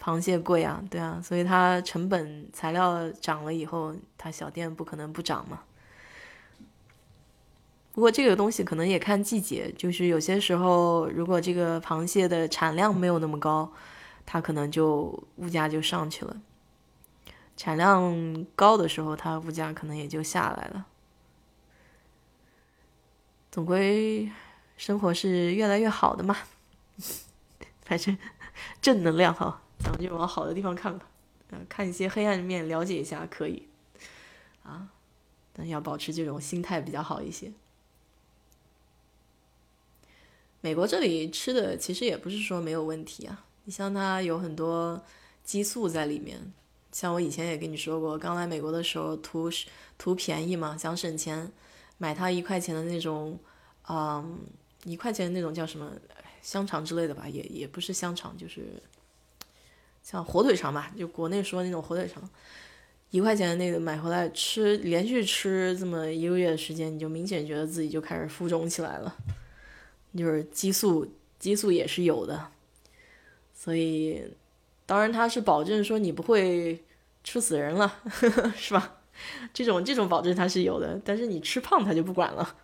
螃蟹贵啊，对啊，所以它成本材料涨了以后，它小店不可能不涨嘛。不过这个东西可能也看季节，就是有些时候如果这个螃蟹的产量没有那么高，它可能就物价就上去了；产量高的时候，它物价可能也就下来了。总归，生活是越来越好的嘛。反正 正能量哈，咱们就往好的地方看吧。看一些黑暗面，了解一下可以。啊，但要保持这种心态比较好一些。美国这里吃的其实也不是说没有问题啊，你像它有很多激素在里面。像我以前也跟你说过，刚来美国的时候图图便宜嘛，想省钱。买它一块钱的那种，嗯，一块钱的那种叫什么香肠之类的吧，也也不是香肠，就是像火腿肠吧，就国内说那种火腿肠，一块钱的那个买回来吃，连续吃这么一个月的时间，你就明显觉得自己就开始浮肿起来了，就是激素激素也是有的，所以当然它是保证说你不会吃死人了，呵 呵是吧？这种这种保证它是有的，但是你吃胖它就不管了。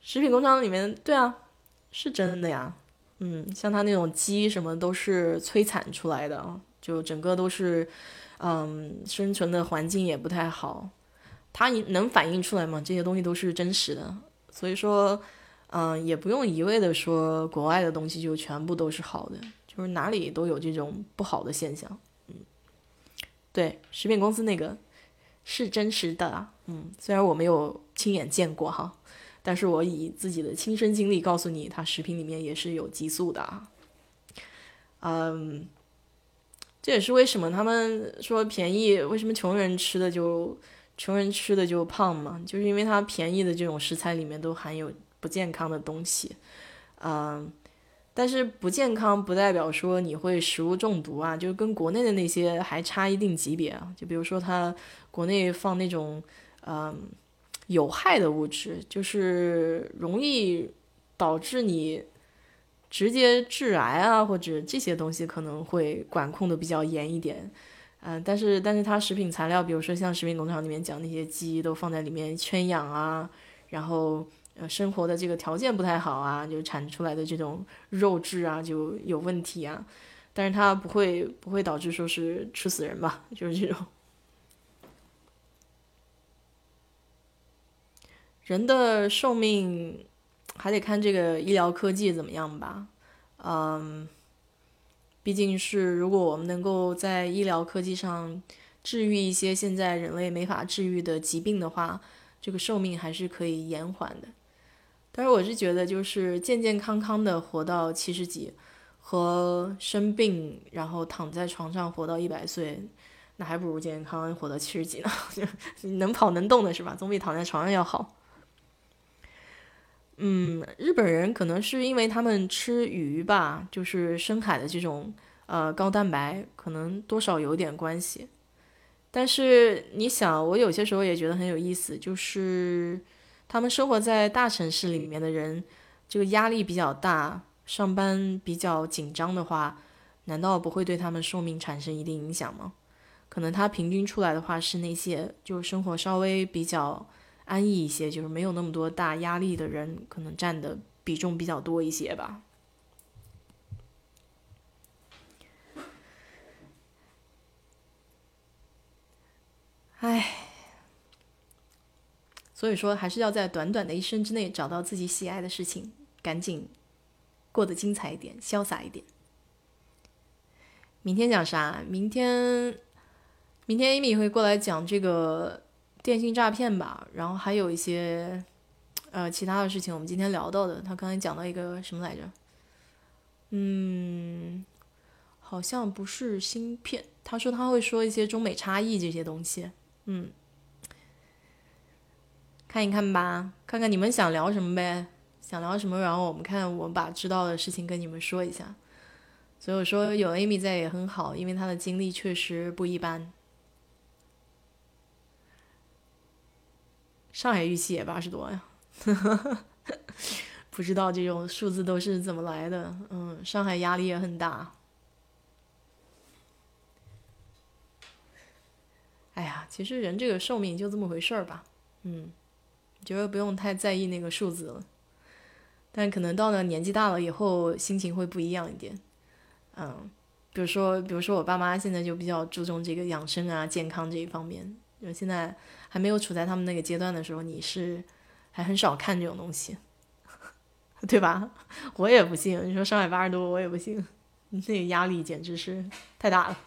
食品工厂里面，对啊，是真的呀。嗯，像它那种鸡什么都是催产出来的，就整个都是，嗯，生存的环境也不太好。它能反映出来吗？这些东西都是真实的，所以说，嗯，也不用一味的说国外的东西就全部都是好的，就是哪里都有这种不好的现象。对，食品公司那个是真实的，嗯，虽然我没有亲眼见过哈，但是我以自己的亲身经历告诉你，它食品里面也是有激素的啊，嗯，这也是为什么他们说便宜，为什么穷人吃的就穷人吃的就胖嘛，就是因为它便宜的这种食材里面都含有不健康的东西，嗯。但是不健康不代表说你会食物中毒啊，就跟国内的那些还差一定级别啊。就比如说它国内放那种嗯有害的物质，就是容易导致你直接致癌啊，或者这些东西可能会管控的比较严一点。嗯，但是但是它食品材料，比如说像食品工厂里面讲那些鸡都放在里面圈养啊，然后。呃，生活的这个条件不太好啊，就产出来的这种肉质啊就有问题啊，但是它不会不会导致说是吃死人吧，就是这种。人的寿命还得看这个医疗科技怎么样吧，嗯，毕竟是如果我们能够在医疗科技上治愈一些现在人类没法治愈的疾病的话，这个寿命还是可以延缓的。但是我是觉得，就是健健康康的活到七十几，和生病然后躺在床上活到一百岁，那还不如健康活到七十几呢。能跑能动的是吧？总比躺在床上要好。嗯，日本人可能是因为他们吃鱼吧，就是深海的这种呃高蛋白，可能多少有点关系。但是你想，我有些时候也觉得很有意思，就是他们生活在大城市里面的人，这个压力比较大，上班比较紧张的话，难道不会对他们寿命产生一定影响吗？可能他平均出来的话是那些就是生活稍微比较。安逸一些，就是没有那么多大压力的人，可能占的比重比较多一些吧。唉，所以说还是要在短短的一生之内找到自己喜爱的事情，赶紧过得精彩一点，潇洒一点。明天讲啥？明天，明天 Amy 会过来讲这个。电信诈骗吧，然后还有一些，呃，其他的事情。我们今天聊到的，他刚才讲到一个什么来着？嗯，好像不是芯片。他说他会说一些中美差异这些东西。嗯，看一看吧，看看你们想聊什么呗，想聊什么，然后我们看我们把知道的事情跟你们说一下。所以我说有 Amy 在也很好，因为她的经历确实不一般。上海预期也八十多呀，不知道这种数字都是怎么来的。嗯，上海压力也很大。哎呀，其实人这个寿命就这么回事儿吧。嗯，觉得不用太在意那个数字了。但可能到了年纪大了以后，心情会不一样一点。嗯，比如说，比如说我爸妈现在就比较注重这个养生啊、健康这一方面。就现在还没有处在他们那个阶段的时候，你是还很少看这种东西，对吧？我也不信，你说上海八十多，我也不信，那个压力简直是太大了。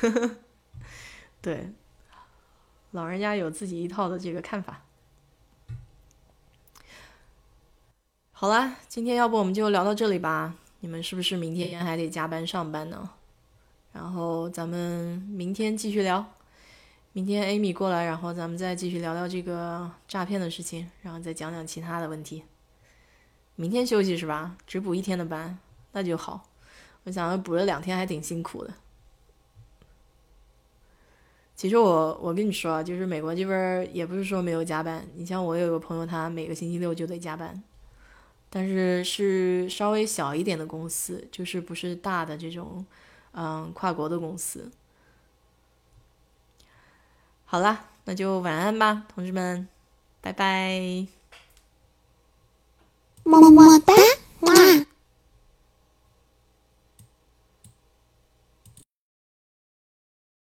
呵 呵对，老人家有自己一套的这个看法。好了，今天要不我们就聊到这里吧。你们是不是明天还得加班上班呢？然后咱们明天继续聊。明天 Amy 过来，然后咱们再继续聊聊这个诈骗的事情，然后再讲讲其他的问题。明天休息是吧？只补一天的班，那就好。我想补了两天还挺辛苦的。其实我我跟你说啊，就是美国这边也不是说没有加班。你像我有个朋友，他每个星期六就得加班。但是是稍微小一点的公司，就是不是大的这种，嗯，跨国的公司。好啦，那就晚安吧，同志们，拜拜，么么哒。